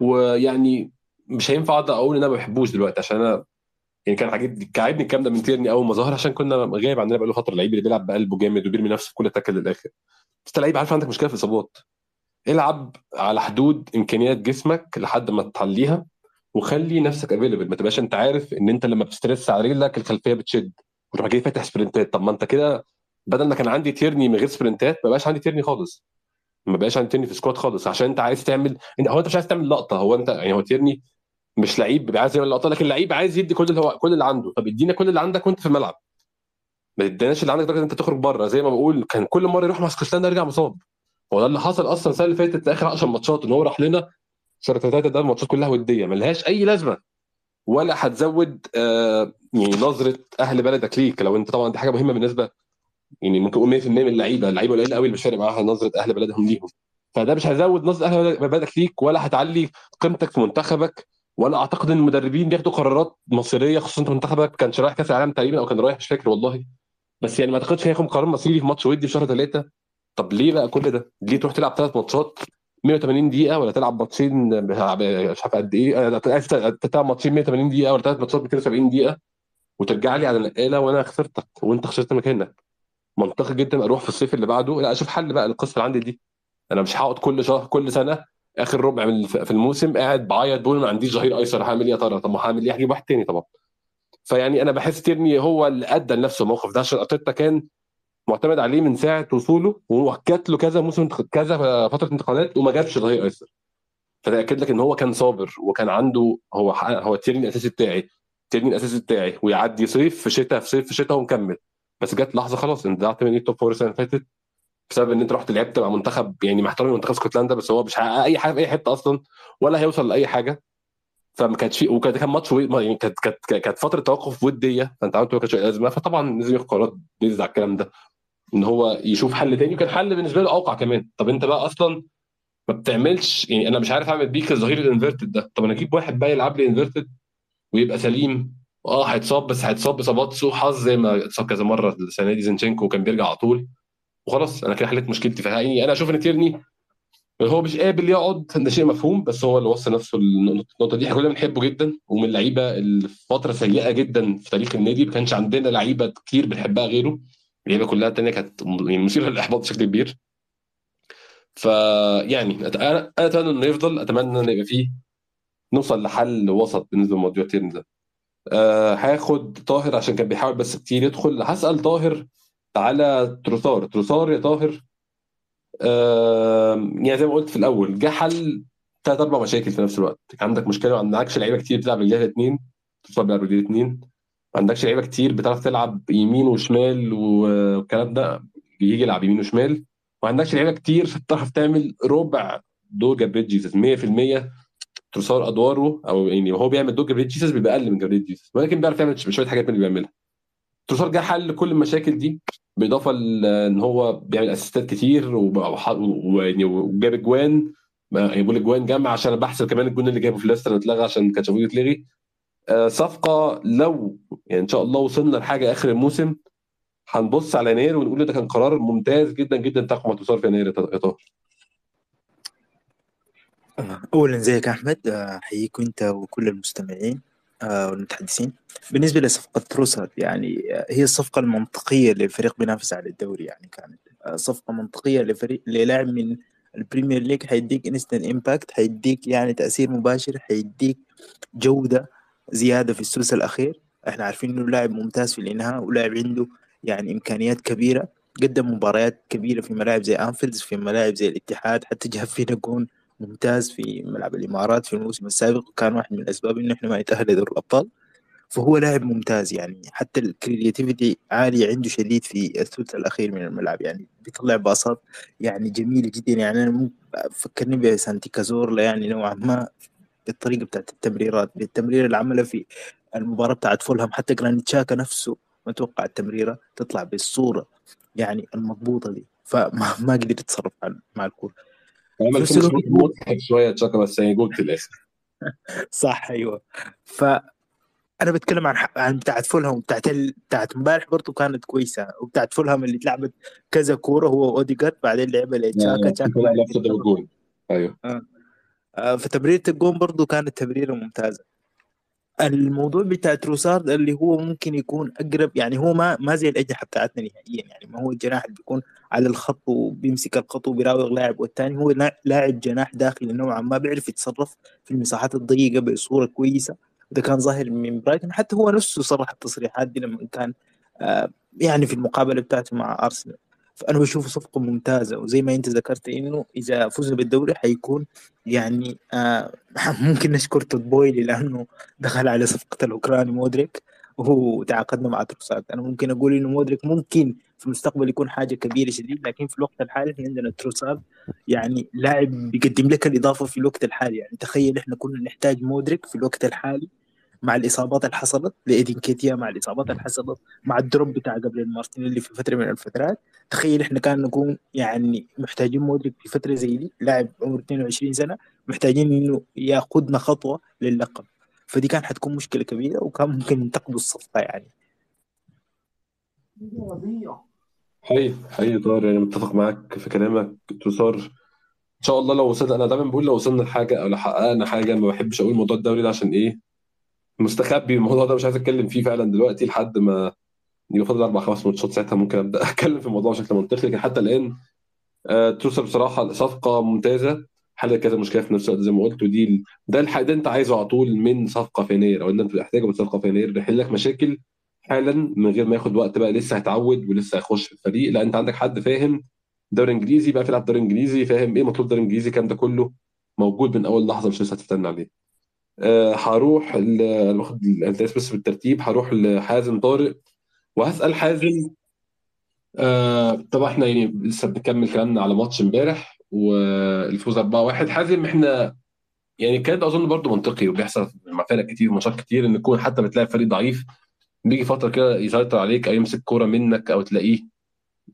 ويعني مش هينفع اقعد أقول إن أنا ما بحبوش دلوقتي عشان أنا يعني كان كان عاجبني الكلام ده من تيرني أول ما ظهر عشان كنا غايب عننا بقاله فترة اللعيب اللي بيلعب بقلبه جامد وبيرمي نفسه في كل tackle للآخر. بس أنت لعيب عارف عندك مشكلة في الإصابات. العب على حدود إمكانيات جسمك لحد ما تعليها وخلي نفسك available ما تبقاش أنت عارف إن أنت لما ب تـ stress على رجلك الخلفية بتشد وتروح جاي فاتح sprintات. طب ما أنت كده بدل ما كان عندي تيرني من غير sprintات ما بقاش عندي تيرني خالص. ما بقاش عندي تيرني في squad خالص عشان انت عايز تعمل انت هو انت مش عايز تعمل لقطة هو انت يعني هو تيرني مش لعيب عايز يعمل لقطة لكن لعيب عايز يدي كل اللي هو كل اللي عنده. طب ادينا كل اللي عندك وانت في الملعب. ما تديناش اللي عندك لدرجة إن انت تخرج بره. زي ما بقول كان كل مرة يروح مع اسكتلندا يرجع مصاب. هو ده اللي حصل أصلا السنة اللي فاتت اخر 10 ماتشات إن هو راح لنا شهر ثلاثة ده الماتشات كلها ودية ملهاش أي لازمة. ولا هتزود آه يعني نظرة أهل بلدك ليك لو أنت طبعا دي حاجة مهمة بالنسبة يعني ممكن أقول 100% من اللعيبة اللعيبة قليل قوي اللي مش فارق معاها نظرة أهل بلدهم ليهم. فده مش هيزود نظرة أهل بلدك ليك ولا هتعلي قيمتك في منتخبك ولا أعتقد إن المدربين بياخدوا قرارات مصيرية خصوصا انت منتخبك. كانش رايح كأس العالم تقريبا أو كان رايح مش فاكر والله. بس يعني ما أعتقدش هياخد قرار مصيري في ماتش ودي في شهر ثلاثة طب ليه بقى كل ده؟ ليه تروح تلعب ثلاث ماتشات 180 دقيقة ولا تلعب ماتشين مش عارف قد إيه تلعب ماتشين 180 دقيقة ولا ثلاث ماتشات 270 دقيقة وترجع لي على نقالة وأنا خسرتك وأنت خسرت مكانك. منطقي جدا أروح في الصيف اللي بعده. لا أشوف حل بقى للقصة اللي عندي دي. أنا مش هقعد كل شهر كل سنة آخر ربع من في الموسم قاعد بعيط بقول ما عنديش ظهير أيسر هعمل إيه يا ترى؟ طب ما هعمل إيه؟ هجيب واحد تاني طبعا فيعني أنا بحس تيرني هو اللي أدى لنفسه الموقف ده عشان ارتيتا كان معتمد عليه من ساعة وصوله وواكل له كذا موسم كذا فترة انتقالات وما جابش ظهير أيسر. فده ياكد لك إن هو كان صابر وكان عنده هو هو التيرني الأساسي بتاعي التيرني الأساسي بتاعي ويعدي صيف في شتاء في صيف في شتاء ومكمل. بس جت لحظة خلاص انت من ال top four السنة اللي فاتت بسبب إن أنت رحت لعبت مع منتخب يعني مع احترامي منتخب اسكتلندا بس هو مش هيحقق أي حاجة في أي حتة أصلا ولا هيوصل لأي حاجة. فما كانش وكان كان ماتش يعني كانت كانت كانت فترة توقف وديه فأنت عملت ما كانش أزمة فطبعا لازم ياخد قرارات based على الكلام ده إن هو يشوف حل تاني وكان حل بالنسبة له أوقع كمان. طب أنت بقى أصلا ما بتعملش يعني أنا مش عارف أعمل بيك الظهير ال inverted ده. طب أنا أجيب واحد بقى يلعب لي inverted ويبقى سليم آه هيتصاب بس هيتصاب اصابات سوء حظ زي ما اتصاب كذا مرة السنة دي زينشينكو وكان بيرجع على طول. وخلاص أنا كده حليت مشكلتي. فهي أنا أشوف إن تيرني هو مش قابل يقعد ده شيء مفهوم بس هو اللي وصل نفسه للنقطة دي. إحنا كلنا بنحبه جدا ومن اللعيبة اللي في فتره سيئة جدا في تاريخ النادي. ما كانش عندنا لعيبة كتير بنحبها غيره. اللعيبة كلها التانية كانت يعني مثيرة للإحباط بشكل كبير. فيعني أنا أتمنى إنه يفضل أتمنى ان يبقى فيه نوصل لحل وسط بالنسبة لموضوع تيرن ده. أه هاخد طاهر عشان كان بيحاول بس كتير يدخل. هسأل طاهر على تروسار تروسار يا طاهر أه يعني زي ما قلت في الأول جه حل ثلاث أربع مشاكل في نفس الوقت. عندك مشكلة ما عندكش لعيبة كتير بتلعب رجليها الاثنين تروسار بيلعب رجليه الاثنين ما عندكش لعيبة كتير بتعرف تلعب يمين وشمال والكلام ده يجي يلعب يمين وشمال. ما عندكش لعيبة كتير بتعرف تعمل ربع دور جابريل جيسس. 100% تروسار أدواره أو يعني وهو بيعمل دور جابريل جيسس بيبقى أقل من جابريل جيسس. ولكن بيعرف يعمل شوية حاجات من اللي بيعملها. تروسار جه حل كل المشاكل دي بالاضافه إن هو بيعمل أسيستات كتير ويعني وجاب اجوان يعني بقول اجوان جمع عشان بحسب كمان الجون اللي جابه في ليستر اتلغى عشان كاتشافوي يتلغي. آه، صفقة لو يعني إن شاء الله وصلنا لحاجة آخر الموسم هنبص على يناير ونقول ده كان قرار ممتاز جدا جدا تقوى تروسار في يناير يا طاهر أولا إزيك يا أحمد؟ آه، أحييك أنت وكل المستمعين آه، والمتحدثين. بالنسبة لصفقة تروسر يعني آه، هي الصفقة المنطقية للفريق بينافس على الدوري يعني كانت صفقة منطقية لفريق للاعب من البريمير ليج حيديك instant impact حيديك يعني تأثير مباشر حيديك جودة زيادة في الثلث الأخير. إحنا عارفين إنه لاعب ممتاز في الإنهاء ولاعب عنده يعني إمكانيات كبيرة. قدم مباريات كبيرة في ملاعب زي أنفيلد في ملاعب زي الاتحاد حتى جاب فينا جون ممتاز في ملعب الإمارات في الموسم السابق وكان واحد من الأسباب إنه إحنا ما نتأهل لدوري الأبطال. فهو لاعب ممتاز يعني حتى ال creativity عالية عنده شديد في الثلث الأخير من الملعب يعني بيطلع باصات يعني جميلة جدا يعني. أنا فكرني بسانتي كازورلا يعني نوعا ما بالطريقة بتاعت التمريرات بالتمرير اللي عملها في المباراة بتاعت فولهام. حتى جرانيت شاكا نفسه ما توقع التمريرة تطلع بالصورة يعني المضبوطة دي. فما ما قدر يتصرف مع الكورة. عمل finish مضحك شوية شاكا بس يعني جول في الآخر صح أيوه. ف أنا بتكلم عن عن بتاعت فولهام بتاعت ال... بتاعت امبارح برضه كانت كويسة. وبتاعت فولهام اللي اتلعبت كذا كورة هو أوديجارد بعدين لعبها لتشاكا تشاكا الجول. أيوه. آه. آه فتمريره الجون برضه كانت تمريره ممتازة. الموضوع بتاع تروسارد اللي هو ممكن يكون أقرب يعني هو ما ما زي الأجنحة بتاعتنا نهائيا يعني ما هو الجناح اللي بيكون على الخط وبيمسك الخط وبيراوغ لاعب والثاني هو لاعب جناح داخلي نوعا ما بيعرف يتصرف في المساحات الضيقة بصورة كويسة. وده كان ظاهر من برايتون حتى هو نفسه صرح التصريحات دي لما كان آه يعني في المقابلة بتاعته مع أرسنال. فأنا بشوف صفقة ممتازة وزي ما أنت ذكرت إنه إذا فزنا بالدوري حيكون يعني آه ممكن نشكر توت بويلي لأنه دخل على صفقة الأوكراني مودريك وهو تعاقدنا مع تروسارد أنا ممكن أقول إنه مودريك ممكن في المستقبل يكون حاجة كبيرة شديد لكن في الوقت الحالي في عندنا تروسارد يعني لاعب بيقدم لك الإضافة في الوقت الحالي. يعني تخيل إحنا كنا نحتاج مودريك في الوقت الحالي مع الإصابات اللي حصلت لإيدي نكيتيا مع الإصابات اللي حصلت مع ال drop بتاع قبل مارتينيلي في فترة من الفترات. تخيل إحنا كان نكون يعني محتاجين مودريك في فترة زي دي لاعب عمره 22 سنة محتاجين إنه ياخذنا خطوة للقب. فدي كان حتكون مشكلة كبيرة وكان ممكن ينتقدوا الصفقة يعني. حقيقي حقيقي طاهر يعني متفق معاك في كلامك. تروسار إن شاء الله لو وصلنا أنا دايما بقول لو وصلنا لحاجة أو لو حققنا حاجة ما بحبش أقول موضوع الدوري ده عشان إيه؟ مستخبي الموضوع ده مش عايز أتكلم فيه فعلا دلوقتي لحد ما يبقى فاضل أربع خمس ماتشات ساعتها ممكن أبدأ أتكلم في الموضوع بشكل منطقي لكن حتى الآن آه توصل بصراحة صفقة ممتازة حل كذا مشكلة في نفس الوقت زي ما قلت ودي ده الحق ده أنت عايزه على طول من صفقة في يناير أو إن أنت محتاجه من صفقة في يناير يحل لك مشاكل حالا من غير ما ياخد وقت بقى لسه هيتعود ولسه هيخش في الفريق. لا أنت عندك حد فاهم دوري إنجليزي بقى يلعب دوري إنجليزي فاهم إيه مطلوب دوري إنجليزي الكلام ده كله موجود من أول لحظة مش لسه هتستنى عليه. هروح أنا باخد انت بس بالترتيب. هروح لحازم طارق. وهسأل حازم آه طبعا إحنا يعني لسه بنكمل كلامنا على ماتش امبارح والفوز 4-1 حازم إحنا يعني كان أظن برضو منطقي وبيحصل مع فرق كتير ماتشات كتير إن تكون حتى بتلاعب فريق ضعيف بيجي فترة كده يسيطر عليك أو يمسك كورة منك أو تلاقيه.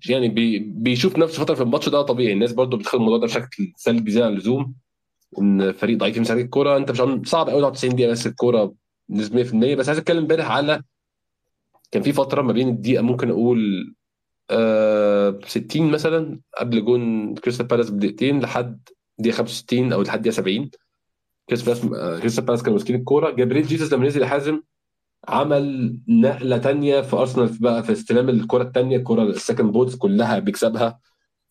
يعني بي بيشوف نفسه فترة في الماتش ده طبيعي. الناس برضو بتاخد الموضوع ده بشكل سلبي زي عن اللزوم. إن فريق ضعيف يمسك الكوره أنت مش صعب قوي تقعد 90 دقيقة بس الكوره بنسبة 100% بس عايز أتكلم امبارح على كان في فترة ما بين الدقيقة ممكن أقول آه 60 مثلا قبل جون كريستال بالاس بدقيقتين لحد دقيقة 65 أو لحد دقيقة 70 كريستال بالاس آه، كريستال بالاس كانوا ماسكين الكوره جابريل جيسوس لما نزل يحازم عمل نقلة تانية في أرسنال بقى في استلام الكرة الثانية الكرة ال second balls كلها بيكسبها.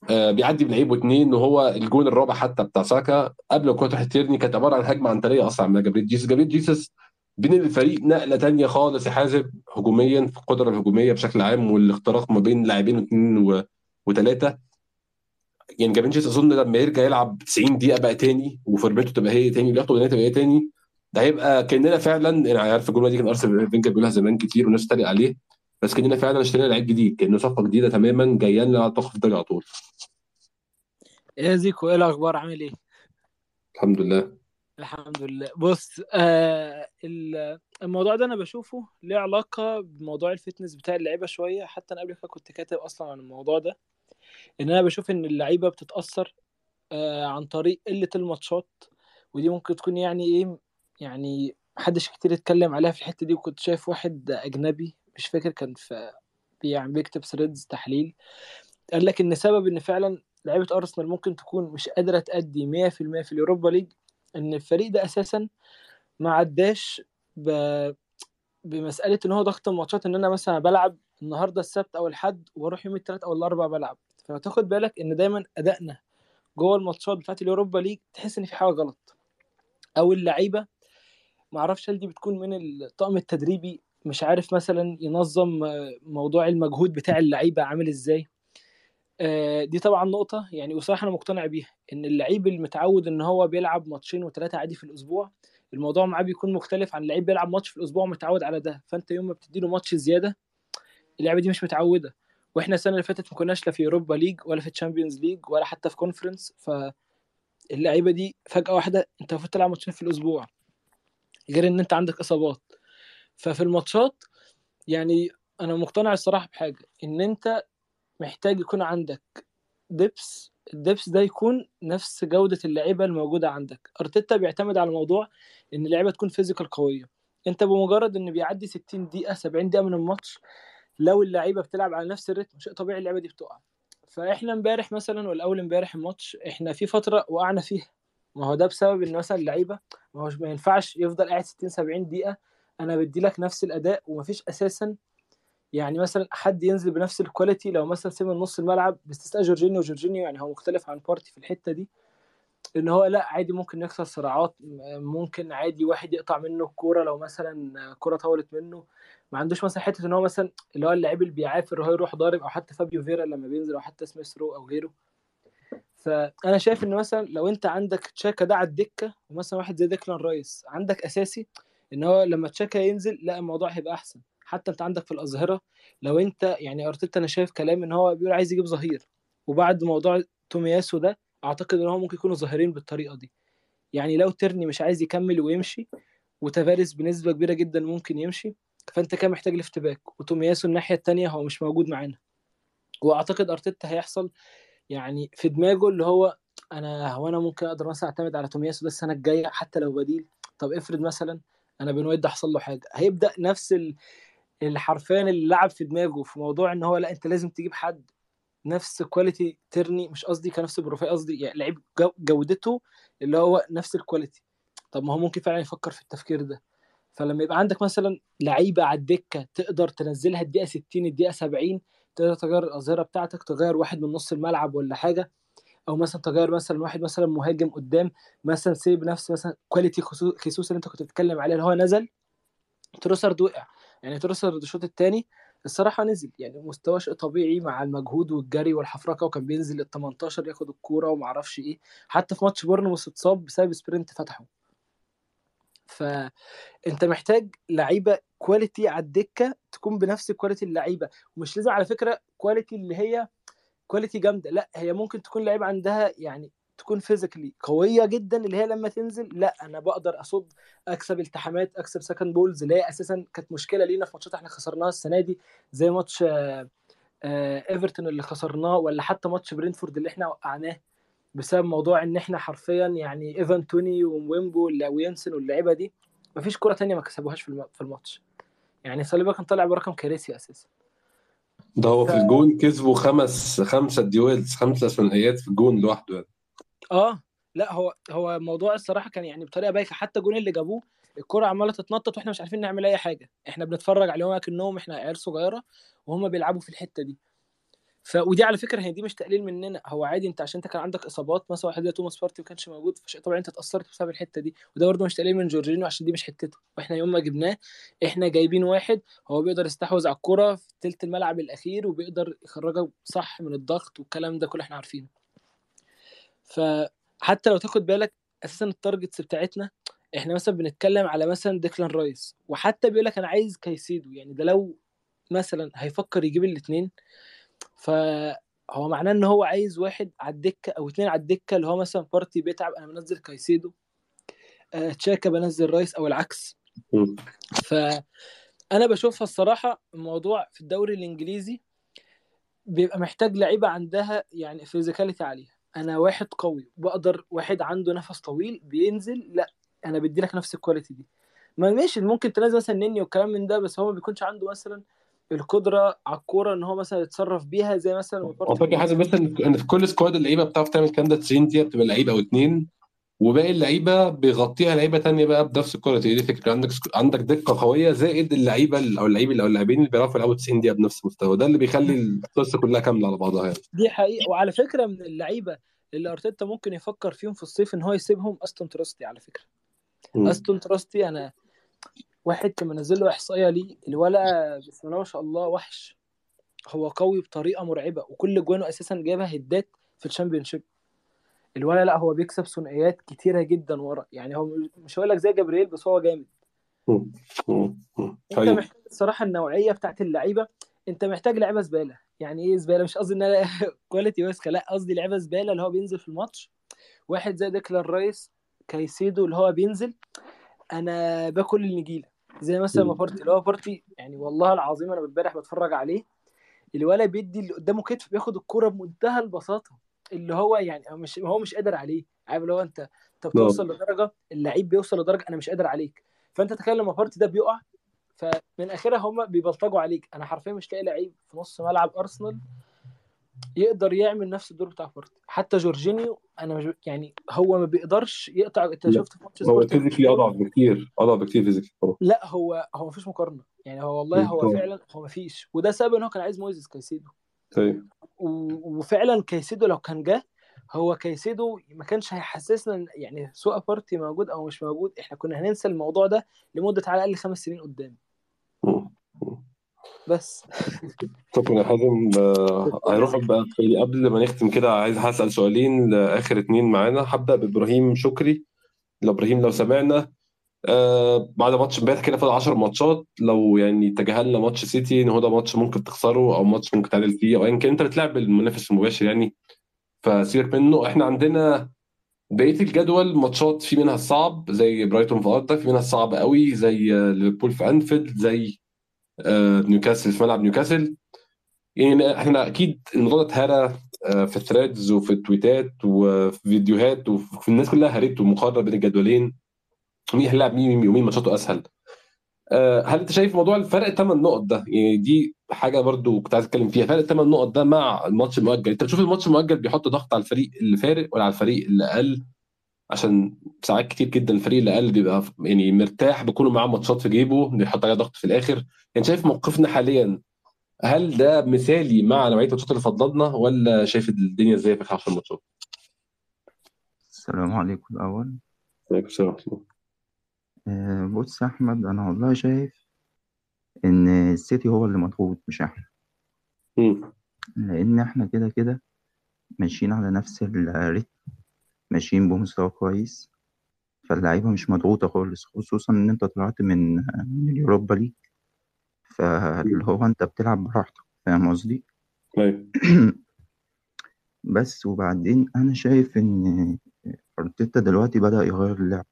بيعدي بلعيب واثنين وهو الجون الرابع حتى بتاع ساكا. قبل الكره تروح تيرني كانت عبارة عن هجمة عنترية أصلا من جابريل جيسوس. جابريل جيسوس بين الفريق نقلة تانية خالص يحاسب هجوميا في القدرة الهجومية بشكل عام والاختراق ما بين لاعبين اثنين وثلاثه يعني جابريل جيسوس أظن لما يرجع يلعب 90 دقيقة بقى تاني وفورمته تبقى هي تاني ولياقته تبقى هي تاني ده هيبقى كأننا فعلا أنا عارف الجملة دي كان أرسنال فينجر بيقولها زمان كتير والناس تتريق عليه بس كاننا فعلا اشترينا لعيب جديد كأنه صفقة جديدة تماما جاية لنا تخطف الدوري على طول. إيه زيكو إيه الأخبار؟ عامل إيه؟ الحمد لله. الحمد لله. بص آه ال- الموضوع ده أنا بشوفه ليه علاقة بموضوع ال fitness بتاع اللعيبة شوية. حتى أنا قبل كده كنت كاتب أصلا عن الموضوع ده إن أنا بشوف إن اللعيبة بتتأثر آه عن طريق قلة الماتشات ودي ممكن تكون يعني إيه يعني محدش كتير اتكلم عليها في الحتة دي وكنت شايف واحد أجنبي مش فاكر كان في يعني بيكتب threads تحليل. قال لك إن سبب إن فعلا لعيبة أرسنال ممكن تكون مش قادرة تأدي 100% في ال Europa League إن الفريق ده أساسا ما عداش ب... بمسألة إن هو ضغط ال matches إن أنا مثلا بلعب النهارده السبت أو الحد وأروح يوم الثلاث أو الأربع بلعب. فتاخد بالك إن دايما أدائنا جوه ال matches بتاعت ال Europa League تحس إن في حاجة غلط. أو اللعيبة ما أعرفش هل دي بتكون من الطاقم التدريبي مش عارف مثلا ينظم آه، موضوع المجهود بتاع اللعيبة عامل إزاي. آه، دي طبعا نقطة يعني وصراحة أنا مقتنع بيها إن اللعيب المتعود إن هو بيلعب ماتشين وثلاثة عادي في الأسبوع الموضوع معاه بيكون مختلف عن لعيب بيلعب ماتش في الأسبوع متعود على ده. فأنت يوم ما بتديله ماتش زيادة اللعيبة دي مش متعودة. وإحنا السنة اللي فاتت ما كناش لا في Europa League ولا في Champions League ولا حتى في Conference فاللعيبة دي فجأة واحدة أنت المفروض تلعب ماتشين في الأسبوع غير إن أنت عندك إصابات. ففي ال matches يعني أنا مقتنع الصراحة بحاجة إن أنت محتاج يكون عندك دبس الدبس ده يكون نفس جودة اللعيبة الموجودة عندك. أرتيتا بيعتمد على موضوع إن اللعيبة تكون فيزيكال قوية. أنت بمجرد إن بيعدي 60 دقيقة 70 دقيقة من الماتش لو اللعيبة بتلعب على نفس الريتم شيء طبيعي اللعيبة دي بتقع. فإحنا امبارح مثلا ولا أول امبارح الماتش إحنا في فترة وقعنا فيها. ما هو ده بسبب إن مثلا اللعيبة ما هوش ما ينفعش يفضل قاعد 60 70 دقيقة أنا بدي لك نفس الأداء ومفيش أساسا يعني مثلا حد ينزل بنفس ال quality لو مثلا سيب نص الملعب باستثناء جورجينيو جورجينيو يعني هو مختلف عن بارتي في الحتة دي. إن هو لا عادي ممكن يكسر صراعات ممكن عادي واحد يقطع منه الكورة لو مثلا كورة طولت منه. ما عندوش مثلا حتة إن هو مثلا اللي هو اللاعب اللي بيعافر هو يروح ضارب أو حتى فابيو فيرا لما بينزل أو حتى سميث رو أو غيره. فأنا شايف إن مثلا لو أنت عندك تشاكا ده على الدكة ومثلا واحد زي ديكلان رايس عندك أساسي إن هو لما تشاكا ينزل لأ الموضوع هيبقى أحسن. حتى أنت عندك في الاظهره لو أنت يعني أرتيتا أنا شايف كلام إن هو بيقول عايز يجيب ظهير. وبعد موضوع تومياسو ده أعتقد إن هو ممكن يكونوا ظاهرين بالطريقة دي. يعني لو ترني مش عايز يكمل ويمشي وتافاريس بنسبة كبيرة جدا ممكن يمشي فأنت كده محتاج left back وتومياسو الناحية الثانية هو مش موجود معانا. وأعتقد أرتيتا هيحصل يعني في دماغه اللي هو أنا هو أنا ممكن أقدر مثلا أعتمد على تومياسو ده السنة الجاية حتى لو بديل. طب افرض مثلا بن وايت ده حصل له حاجة. هيبدأ نفس ال... الحرفيا اللي لعب في دماغه في موضوع إن هو لأ أنت لازم تجيب حد نفس quality ترني. مش قصدي كنفس profile قصدي يعني لعيب جو- جودته اللي هو نفس ال quality طب ما هو ممكن فعلا يفكر في التفكير ده. فلما يبقى عندك مثلا لعيبة على الدكة تقدر تنزلها الدقيقة 60 الدقيقة 70 تقدر تغير الاظهره بتاعتك تغير واحد من نص الملعب ولا حاجة. أو مثلا تغير مثلا واحد مثلا مهاجم قدام مثلا سيب نفس مثلا quality خصو- خيسوس اللي أنت كنت بتتكلم عليه اللي هو نزل تروسرد وقع. يعني تروسرد الشوط الثاني الصراحة نزل. يعني مستوى شيء طبيعي مع المجهود والجري والحفركة وكان بينزل ال 18 ياخد الكورة وما أعرفش إيه. حتى في ماتش بورنموث اتصاب بسبب sprint فتحه. فانت محتاج لعيبة quality على الدكة تكون بنفس quality اللعيبة. ومش لازم على فكرة quality اللي هي quality جامدة. لا هي ممكن تكون لعيبة عندها يعني تكون physically قوية جدا اللي هي لما تنزل. لا أنا بقدر أصد أكسب التحامات أكسب second balls اللي هي أساسا كانت مشكلة لينا في matches إحنا خسرناها السنة دي زي ماتش آه، آه، ايفرتون اللي خسرناه ولا حتى ماتش برينفورد اللي إحنا وقعناه بسبب موضوع إن إحنا حرفيا يعني ايفان توني ومبويمو وينسن واللعيبة دي مفيش كرة تانية ما كسبوهاش في الماتش. يعني صليبا كان طالع برقم كارثي أساسا. ده هو. في الجون كسبوا خمس خمسة duels خمسة ثنائيات في الجون لوحده يعني. آه لا هو هو الموضوع الصراحة كان يعني بطريقة بايخة حتى الجون اللي جابوه الكرة عمالة تتنطط وإحنا مش عارفين نعمل أي حاجة إحنا بنتفرج عليهم كأنهم إحنا عيال صغيرة وهم بيلعبوا في الحتة دي ف ودي على فكرة هي دي مش تقليل مننا هو عادي أنت عشان أنت كان عندك إصابات مثلا واحد زي توماس بارتي ما كانش موجود فشيء طبعا أنت اتأثرت بسبب الحتة دي وده برده مش تقليل من جورجينيو عشان دي مش حتته وإحنا يوم ما جبناه إحنا جايبين واحد هو بيقدر يستحوذ على الكرة في تلت الملعب الأخير وبيقدر يخرجك صح من الضغط والكلام ده كله إحنا عارفينه. فحتى لو تاخد بالك أساسا ال targets بتاعتنا إحنا مثلا بنتكلم على مثلا ديكلان رايس وحتى بيقول لك أنا عايز كايسيدو يعني ده لو مثلا هيفكر يجيب الاثنين فهو معناه إن هو عايز واحد على الدكة أو اثنين على الدكة اللي هو مثلا بارتي بيتعب أنا منزل كايسيدو آه، تشاكا بنزل رايس أو العكس. مم. فأنا بشوفها الصراحة الموضوع في الدوري الإنجليزي بيبقى محتاج لعيبة عندها يعني physicality عالية. أنا واحد قوي بقدر واحد عنده نفس طويل بينزل لا أنا بدي لك نفس ال quality دي. ما ماشي ممكن تنزل مثلا نني والكلام من ده بس هو ما بيكونش عنده مثلا القدرة على الكورة إن هو مثلا يتصرف بيها زي مثلا فاكر حازم بس إن في كل squad اللعيبة بتعرف تعمل الكلام ده 90 دقيقة بتبقى لعيبة أو اتنين وباقي اللعيبة بيغطيها لعيبة تانية بقى بنفس ال quality دي الفكرة عندك عندك دكة قوية زائد اللعيبة ال- أو اللعيب أو اللاعبين اللي بيعرفوا يلعبوا 90 دقيقة بنفس المستوى. ده اللي بيخلي القصة كلها كاملة على بعضها يعني. دي حقيقة. وعلى فكرة من اللعيبة اللي أرتيتا ممكن يفكر فيهم في الصيف إن هو يسيبهم أستون تراستي على فكرة. مم. أستون تراستي أنا واحد كان منزل له إحصائية ليه. الولا بسم الله ما شاء الله وحش. هو قوي بطريقة مرعبة وكل جوانه أساسا جابها heads في ال Championship الولا لا هو بيكسب ثنائيات كتيرة جدا ورا. يعني هو مش هقول لك زي جبريل بس هو جامد. أنت حقيقي محتاج الصراحة النوعية بتاعت اللعيبة. أنت محتاج لعيبة زبالة. يعني إيه زبالة؟ مش قصدي إن أنا quality وسخة لا قصدي لعيبة زبالة اللي هو بينزل في الماتش. واحد زي ديكلان رايس كايسيدو اللي هو بينزل. أنا باكل النجيلة. زي مثلا. بارتي اللي هو بارتي يعني والله العظيم أنا امبارح بتفرج عليه الولا بيدي اللي قدامه كتف بياخد الكرة بمنتهى البساطة اللي هو يعني هو مش هو مش قادر عليه عارف اللي هو أنت أنت آه بتوصل لدرجة اللعيب بيوصل لدرجة أنا مش قادر عليك. فأنت تخيل لما بارتي ده بيقع فمن آخرها هم بيبلطجوا عليك. أنا حرفيا مش لاقي لعيب في نص ملعب أرسنال يقدر يعمل نفس الدور بتاع بارتي حتى جورجينيو أنا مش يعني هو ما بيقدرش يقطع أنت شفت في هو physically أضعف بكتير أضعف بكتير physically لا هو هو مفيش مقارنة. يعني هو والله. هو فعلا هو مفيش. وده سبب إن هو كان عايز مويزيس كايسيدو. طيب. وفعلا كايسيدو لو كان جه هو كايسيدو ما كانش هيحسسنا يعني سواء بارتي موجود أو مش موجود. إحنا كنا هننسى الموضوع ده لمدة على الأقل خمس سنين قدام. بس. شكرا يا حازم آه، زكي بقى قبل ما نختم كده عايز هسأل سؤالين لآخر اتنين معانا. هبدأ بإبراهيم شكري لو إبراهيم لو سمعنا. آه بعد ماتش امبارح كده فاضل 10 ماتشات. لو يعني تجاهلنا ماتش سيتي إن هو ده ماتش ممكن تخسره أو ماتش ممكن تعادل فيه أو ايا كان أنت بتلعب المنافس المباشر يعني. فسيبك منه. إحنا عندنا بقية الجدول ماتشات في منها الصعب زي برايتون في ارضك في منها الصعب قوي زي آه، ليفربول في أنفيلد زي نيوكاسل في ملعب نيوكاسل. يعني إحنا أكيد الموضوع ده آه، في الثريدز وفي التويتات وفي فيديوهات وفي الناس كلها هرته مقارنه بين الجدولين. مين هيلعب مين ومين ماتشاته أسهل. آه، هل أنت شايف موضوع الفرق 8 نقط ده؟ يعني دي حاجة برضو كنت عايز أتكلم فيها. فرق 8 نقط ده مع الماتش المؤجل. أنت بتشوف الماتش المؤجل بيحط ضغط على الفريق اللي فارق ولا على الفريق اللي أقل؟ عشان ساعات كتير جدا الفريق اللي أقل بيبقى يعني مرتاح بيكونوا معاه ماتشات في جيبه بيحط عليها ضغط في الآخر يعني شايف موقفنا حاليا هل ده مثالي مع نوعية الماتشات اللي فضلنا ولا شايف الدنيا إزاي في 10 ماتشات؟ السلام عليكم الأول عليكم السلام ورحمة الله. آه، بص يا أحمد أنا والله شايف إن السيتي هو اللي مضغوط مش إحنا مم. لأن إحنا كده كده ماشيين على نفس الريتم ماشيين بمستوى كويس فاللعيبة مش مضغوطة خالص خصوصا إن أنت طلعت من من اليوروبا ليج. فاللي هو أنت بتلعب براحتك فاهم قصدي؟ أيوه. بس وبعدين أنا شايف إن أرتيتا دلوقتي بدأ يغير اللعب.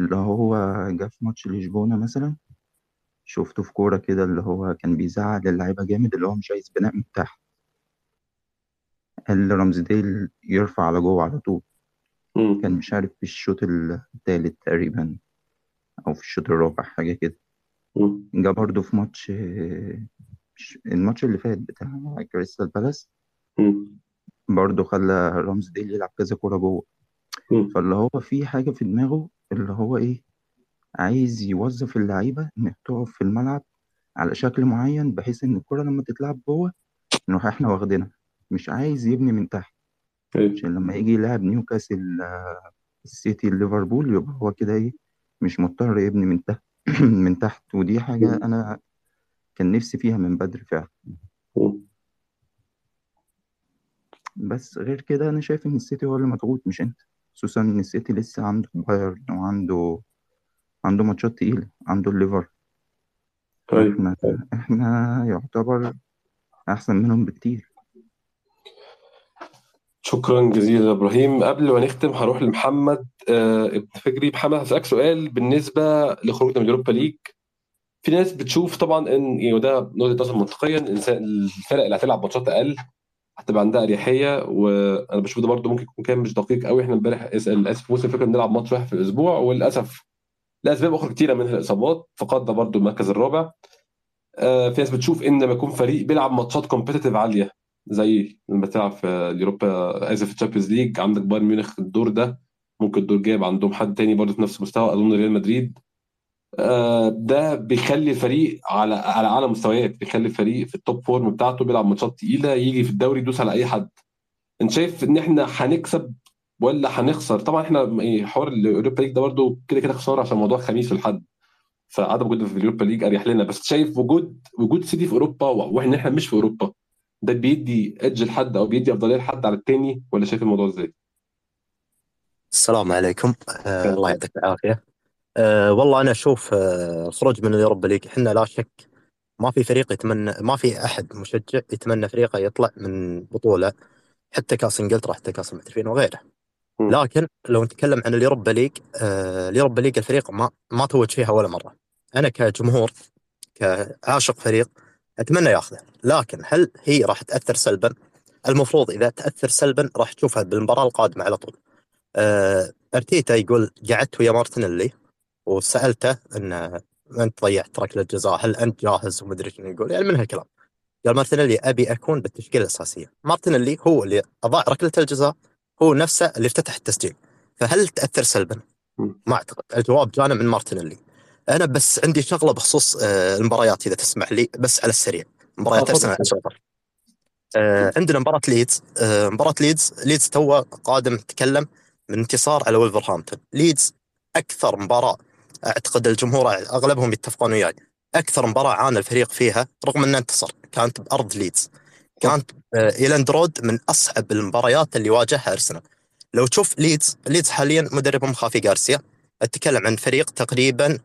اللي هو جه في ماتش لشبونة مثلا شفته في كورة كده اللي هو كان بيزعل اللعيبة جامد اللي هو مش عايز بناء من تحت قال رمزديل يرفع على جوه على طول. مم. كان مش عارف في الشوط التالت تقريبا أو في الشوط الرابع حاجة كده. جه برضه في ماتش الماتش اللي فات بتاع كريستال بالاس. برضه خلى رمزديل يلعب كذا كورة جوه. فاللي هو في حاجة في دماغه اللي هو إيه عايز يوظف اللعيبة إنها تقف في الملعب على شكل معين بحيث إن الكرة لما تتلعب جوه نروح إحنا واخدينها مش عايز يبني من تحت أيوه عشان لما يجي يلعب نيوكاسل آه، السيتي ليفربول يبقى هو كده إيه مش مضطر يبني من تحت من تحت. ودي حاجة. أنا كان نفسي فيها من بدري فعلا. مم. بس غير كده أنا شايف إن السيتي هو اللي مضغوط مش أنت. خصوصا إن السيتي لسه عنده بايرن وعنده عنده ماتشات تقيلة عنده الليفر. أيوه وإحنا أيوه إحنا يعتبر أحسن منهم بكتير. شكرا جزيلا إبراهيم. قبل ما نختم هروح لمحمد آه، ابن فكري محمد هسألك سؤال بالنسبة لخروجنا من ال Europa League. في ناس بتشوف طبعا إن يعني وده وجهة نظر منطقيا الفرق اللي هتلعب ماتشات أقل هتبقى عندها أريحية. وأنا بشوف ده برضه ممكن يكون كان مش دقيق قوي إحنا امبارح اس- للاسف وصل فكره بنلعب ماتش واحد في الأسبوع وللأسف لأسباب أخرى كتيرة منها الإصابات. فقدنا برضه المركز الرابع. آه، في ناس بتشوف إن لما يكون فريق بيلعب ماتشات competitive عالية زي لما تلعب في ال Europa اسف في ال Champions League عندك بايرن ميونخ الدور ده ممكن الدور الجاي يبقى عندهم حد تاني برضه في نفس المستوى أظن ريال مدريد. آه، ده بيخلي الفريق على على أعلى مستويات بيخلي الفريق في ال top form بتاعته بيلعب ماتشات تقيلة يجي في الدوري يدوس على أي حد. أنت شايف إن إحنا هنكسب ولا هنخسر؟ طبعا إحنا يعني حوار ال Europa League ده برضه كده كده خسارة عشان موضوع خميس والحد. فعدم وجودنا في اليوروبا ليج أريح لنا. بس شايف وجود وجود سيتي في أوروبا وان إحنا مش في أوروبا. ده بيدي edge لحد أو بيدي أفضلية لحد على التاني ولا شايف الموضوع إزاي؟ السلام عليكم. آه الله يعطيك العافية. آه والله أنا أشوف آه الخروج من ال Europa League إحنا لا شك ما في فريق يتمنى ما في أحد مشجع يتمنى فريقه يطلع من بطولة حتى كأس إنجلترا حتى كأس المحترفين وغيره. مم. لكن لو نتكلم عن ال Europa League آه ال Europa League الفريق ما ما توج فيها ولا مرة. أنا كجمهور كعاشق فريق أتمنى ياخذه لكن هل هي راح تأثر سلبا؟ المفروض إذا تأثر سلبا راح تشوفها بالمباراة القادمة على طول. آه، أرتيتا يقول قعدت ويا مارتينيلي وسألته انه أنت ضيعت ركله جزاء هل أنت جاهز؟ ومدري شنو يقول. يعني من هالكلام. قال مارتينيلي أبي أكون بالتشكيلة الأساسية. مارتينيلي هو اللي أضاع ركله الجزاء هو نفسه اللي افتتح التسجيل. فهل تأثر سلبا؟ ما أعتقد. الجواب جانا من مارتينيلي. أنا بس عندي شغلة بخصوص آه، المباريات إذا تسمح لي بس على السريع. مباريات. أرسنال آه، عندنا مباراة ليدز آه، مباراة ليدز. ليدز توه قادم نتكلم من انتصار على ولفرهامبتون ليدز أكثر مباراة أعتقد الجمهور أغلبهم يتفقون وياي. أكثر مباراة عانى الفريق فيها رغم أنه انتصر كانت بأرض ليدز. كانت إيلاند رود من أصعب المباريات اللي واجهها أرسنال. لو تشوف ليدز ليدز حاليا مدربهم خافي غارسيا. أتكلم عن فريق تقريبا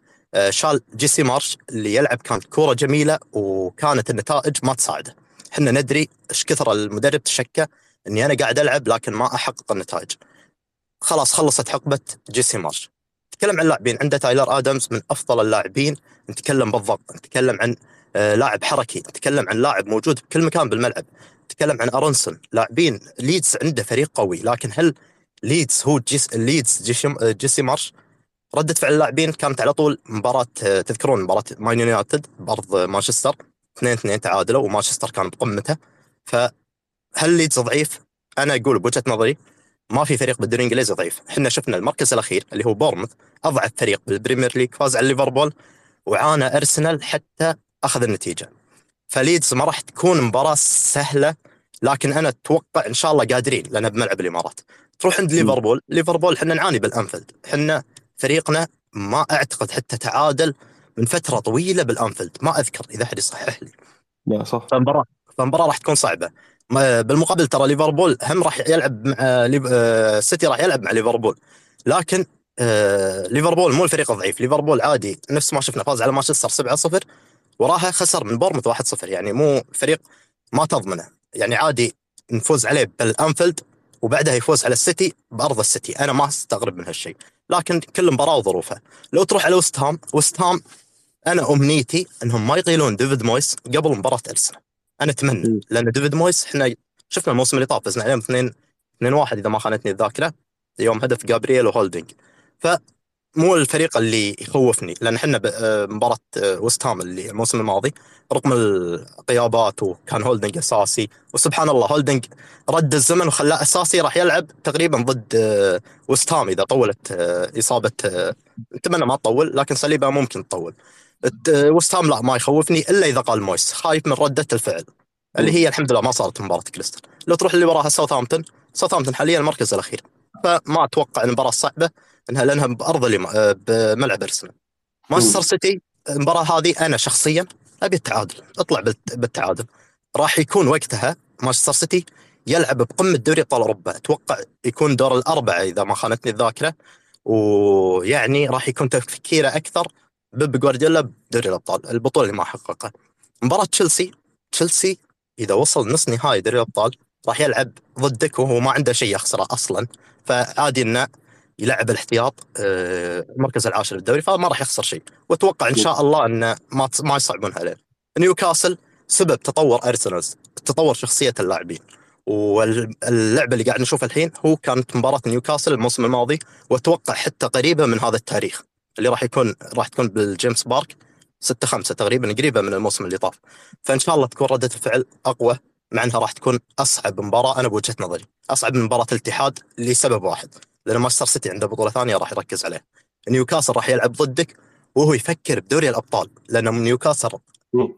شال جيسي مارش اللي يلعب كانت كورة جميلة وكانت النتائج ما تساعده. إحنا ندري إيش كثر المدرب تشكى إني أنا قاعد ألعب لكن ما أحقق النتائج. خلاص خلصت حقبة جيسي مارش. نتكلم عن لاعبين عنده تايلر آدمز من أفضل اللاعبين. نتكلم بالضبط. نتكلم عن آه، لاعب حركي. نتكلم عن لاعب موجود بكل مكان بالملعب. نتكلم عن أرونسون. لاعبين ليدز عنده فريق قوي. لكن هل ليدز هو جيس ليدز جيسي, آه، جيسي مارش؟ ردة فعل اللاعبين كانت على طول مباراة آه، تذكرون مباراة مان يونايتد بأرض مانشستر 2 2 تعادلوا ومانشستر كان بقمته فهل ليدز ضعيف؟ أنا أقول بوجهة نظري ما في فريق بالدوري الإنجليزي ضعيف، إحنا شفنا المركز الأخير اللي هو بورنموث أضعف فريق بال Premier League فاز على ليفربول وعانى أرسنال حتى أخذ النتيجة. فليدز ما راح تكون مباراة سهلة لكن أنا أتوقع إن شاء الله قادرين لأن بملعب الإمارات. تروح عند ليفربول، ليفربول إحنا نعاني بالأنفيلد، إحنا فريقنا ما أعتقد حتى تعادل من فترة طويلة بالأنفيلد، ما أذكر إذا أحد يصحح لي. لا صح. فمباراة فمباراة راح تكون صعبة. ما- بالمقابل ترى ليفربول هم راح يلعب مع ليف- آه، سيتي راح يلعب مع ليفربول. لكن آه، ليفربول مو الفريق الضعيف. ليفربول عادي نفس ما شفنا فاز على مانشستر 7-0 وراها خسر من بورنموث 1-0 يعني مو فريق ما تضمنه. يعني عادي نفوز عليه بالأنفيلد وبعدها يفوز على السيتي بأرض السيتي. أنا ما أستغرب من هالشيء. لكن كل مباراه وظروفها لو تروح على وست هام وست هام أنا أمنيتي إنهم ما يقيلون ديفيد مويس قبل مباراة ارسنال أنا أتمنى. لأن ديفيد مويس إحنا شفنا الموسم اللي طاف فزنا عليهم 2 2 1 إذا ما خانتني الذاكرة يوم هدف جابرييل وهولدنج فمو الفريق اللي يخوفني لأن إحنا آه، مباراة آه، وست هام اللي الموسم الماضي رغم الغيابات وكان هولدنج أساسي وسبحان الله هولدنج رد الزمن وخلاه أساسي راح يلعب تقريبا ضد آه، وست هام إذا طولت آه، إصابة آه، أتمنى ما تطول لكن صليبه ممكن تطول. وست هام لا ما يخوفني إلا إذا أقالوا مويس خايف من ردة الفعل اللي هي الحمد لله ما صارت مباراة كريستال. لو تروح اللي وراها ساوثهامبتون ساوثهامبتون حاليا المركز الأخير فما أتوقع المباراه صعبة. إنها لأنها بأرض آه، بملعب أرسنال. مانشستر سيتي المباراة هذه أنا شخصيا أبي التعادل أطلع بالت- بالتعادل. راح يكون وقتها مانشستر سيتي يلعب بقمة دوري أبطال أوروبا. أتوقع يكون دور الأربعة إذا ما خانتني الذاكرة. ويعني راح يكون تفكيره أكثر بيب جوارديولا بدوري الأبطال البطولة اللي ما حققها. مباراة تشيلسي تشيلسي إذا وصل نص نهائي دوري الأبطال راح يلعب ضدك وهو ما عنده شيء يخسره أصلا. فعادي انه يلعب الاحتياط آه، المركز العاشر الدوري فما راح يخسر شيء. وأتوقع إن شاء الله انه ما ما يصعبونها عليه نيوكاسل سبب تطور أرسنال تطور شخصية اللاعبين. واللعبة اللي قاعد نشوفها الحين هو كانت مباراة نيوكاسل الموسم الماضي وأتوقع حتى قريبة من هذا التاريخ. اللي راح يكون راح تكون بالجيمس بارك 6 5 تقريبا قريبة من الموسم اللي طاف. فإن شاء الله تكون ردة الفعل أقوى مع إنها راح تكون أصعب مباراة أنا بوجهة نظري. أصعب من مباراة الاتحاد لسبب واحد. لأن مانشستر سيتي عنده بطولة ثانية راح يركز عليه. نيوكاسل راح يلعب ضدك وهو يفكر بدوري الأبطال لأن نيوكاسل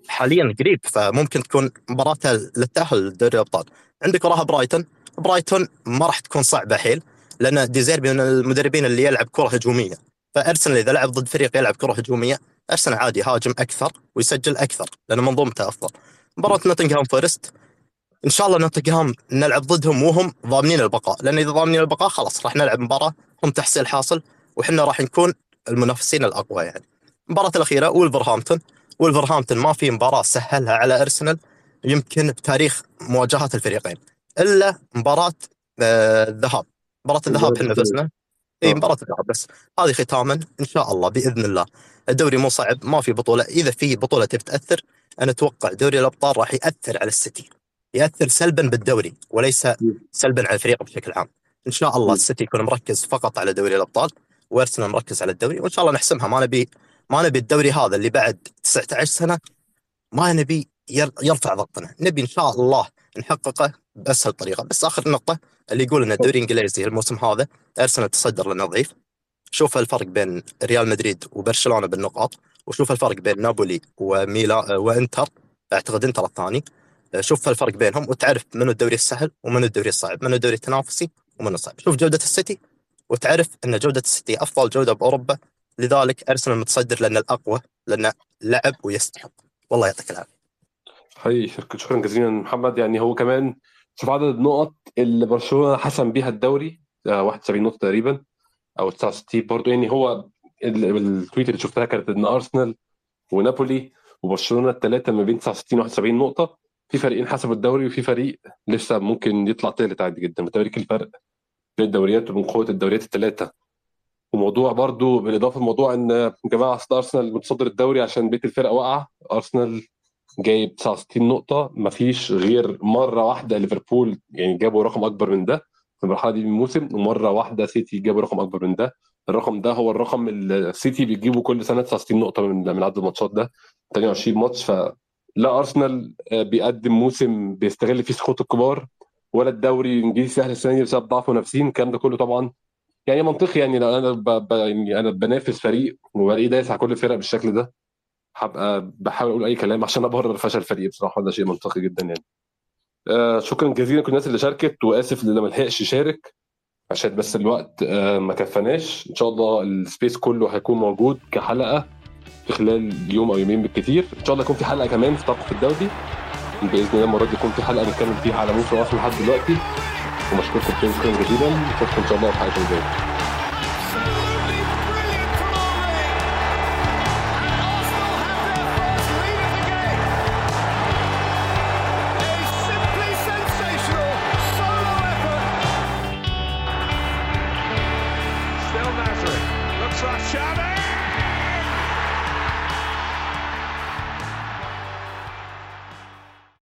حاليا قريب فممكن تكون مباراته للتأهل لدوري الأبطال. عندك وراها برايتون. برايتون ما راح تكون صعبة حيل لأن ديزيربي من المدربين اللي يلعب كرة هجومية. فأرسنال إذا لعب ضد فريق يلعب كرة هجومية أرسنال عادي يهاجم أكثر ويسجل أكثر لأن منظومته أفضل. مباراة نوتنغهام فورست. إن شاء الله نوتنغهام نلعب ضدهم وهم ضامنين البقاء. لأن إذا ضامنين البقاء خلاص راح نلعب مباراة هم تحصيل حاصل وحنا راح نكون المنافسين الأقوى يعني. المباراة الأخيرة ولفرهامبتون ولفرهامبتون ما في مباراة سهلها على أرسنال يمكن بتاريخ مواجهات الفريقين إلا مباراة آه، الذهاب. مباراة الذهاب إحنا فزنا. إي مباراة الذهاب بس. هذه ختاما إن شاء الله بإذن الله. الدوري مو صعب ما في بطولة. إذا في بطولة تبي تأثر أنا أتوقع دوري الأبطال راح يأثر على السيتي. ياثر سلبا بالدوري وليس سلبا على الفريق بشكل عام. إن شاء الله السيتي يكون مركز فقط على دوري الأبطال وأرسنال مركز على الدوري وإن شاء الله نحسمها. ما نبي ما نبي الدوري هذا اللي بعد 19 سنة ما نبي ير- يرفع ضغطنا. نبي إن شاء الله نحققه بأسهل طريقة. بس آخر نقطة اللي يقول إن الدوري الإنجليزي الموسم هذا أرسنال تصدر لأنه ضعيف. شوف الفرق بين ريال مدريد وبرشلونة بالنقاط وشوف الفرق بين نابولي وميلا وإنتر أعتقد إنتر الثاني. شوف الفرق بينهم وتعرف منو الدوري السهل ومنو الدوري الصعب منو الدوري التنافسي ومنو الصعب. شوف جودة السيتي وتعرف إن جودة السيتي أفضل جودة بأوروبا لذلك أرسنال متصدر لأنه الأقوى لأنه لعب ويستحق. والله يعطيك العافية. حقيقي شكرا جزيلا محمد. يعني هو كمان شوف عدد النقط اللي برشلونة حسم بيها الدوري آه، 71 نقطة تقريبا أو 69 برضه يعني هو ال- التويت اللي شفتها كانت إن أرسنال ونابولي وبرشلونة الثلاثه ما بين 69 و 71 نقطة. في فريقين حسبوا الدوري وفي فريق لسه ممكن يطلع ثالث عادي جدا. بتوريك الفرق بين الدوريات وبين قوة الدوريات الثلاثه وموضوع برضو بالإضافة لموضوع إن يا جماعة أصل أرسنال متصدر الدوري عشان بقية الفرق واقعة أرسنال جايب 69 نقطة. مفيش غير مرة واحدة ليفربول يعني جابوا رقم أكبر من ده في المرحلة دي من الموسم ومرة واحدة سيتي جابوا رقم أكبر من ده. الرقم ده هو الرقم اللي السيتي بيجيبه كل سنة 69 نقطة من من عدد الماتشات ده. 22 ماتش فلا أرسنال آه، بيقدم موسم بيستغل فيه سقوط الكبار ولا الدوري الإنجليزي سهل السنة دي بسبب ضعف منافسين الكلام ده كله طبعا. يعني منطقي يعني لو أنا ب... ب... يعني أنا بنافس فريق وبلاقيه دايس على كل الفرق بالشكل ده. هبقى بحاول أقول أي كلام عشان أبرر فشل الفريق بصراحة ده شيء منطقي جدا يعني. آه شكرا جزيلا لكل الناس اللي شاركت وآسف اللي ما لحقش يشارك عشان بس الوقت آه ما كفناش. إن شاء الله السبيس كله هيكون موجود كحلقة. في خلال يوم أو يومين بالكثير. إن شاء الله يكون في حلقة كمان في توقف الدوري بإذن الله المرة دي يكون في حلقة نتكلم فيها على موسم ارسنال لحد دلوقتي. تاني شكرا جزيلا نشوفكم إن شاء الله في حلقة الجايه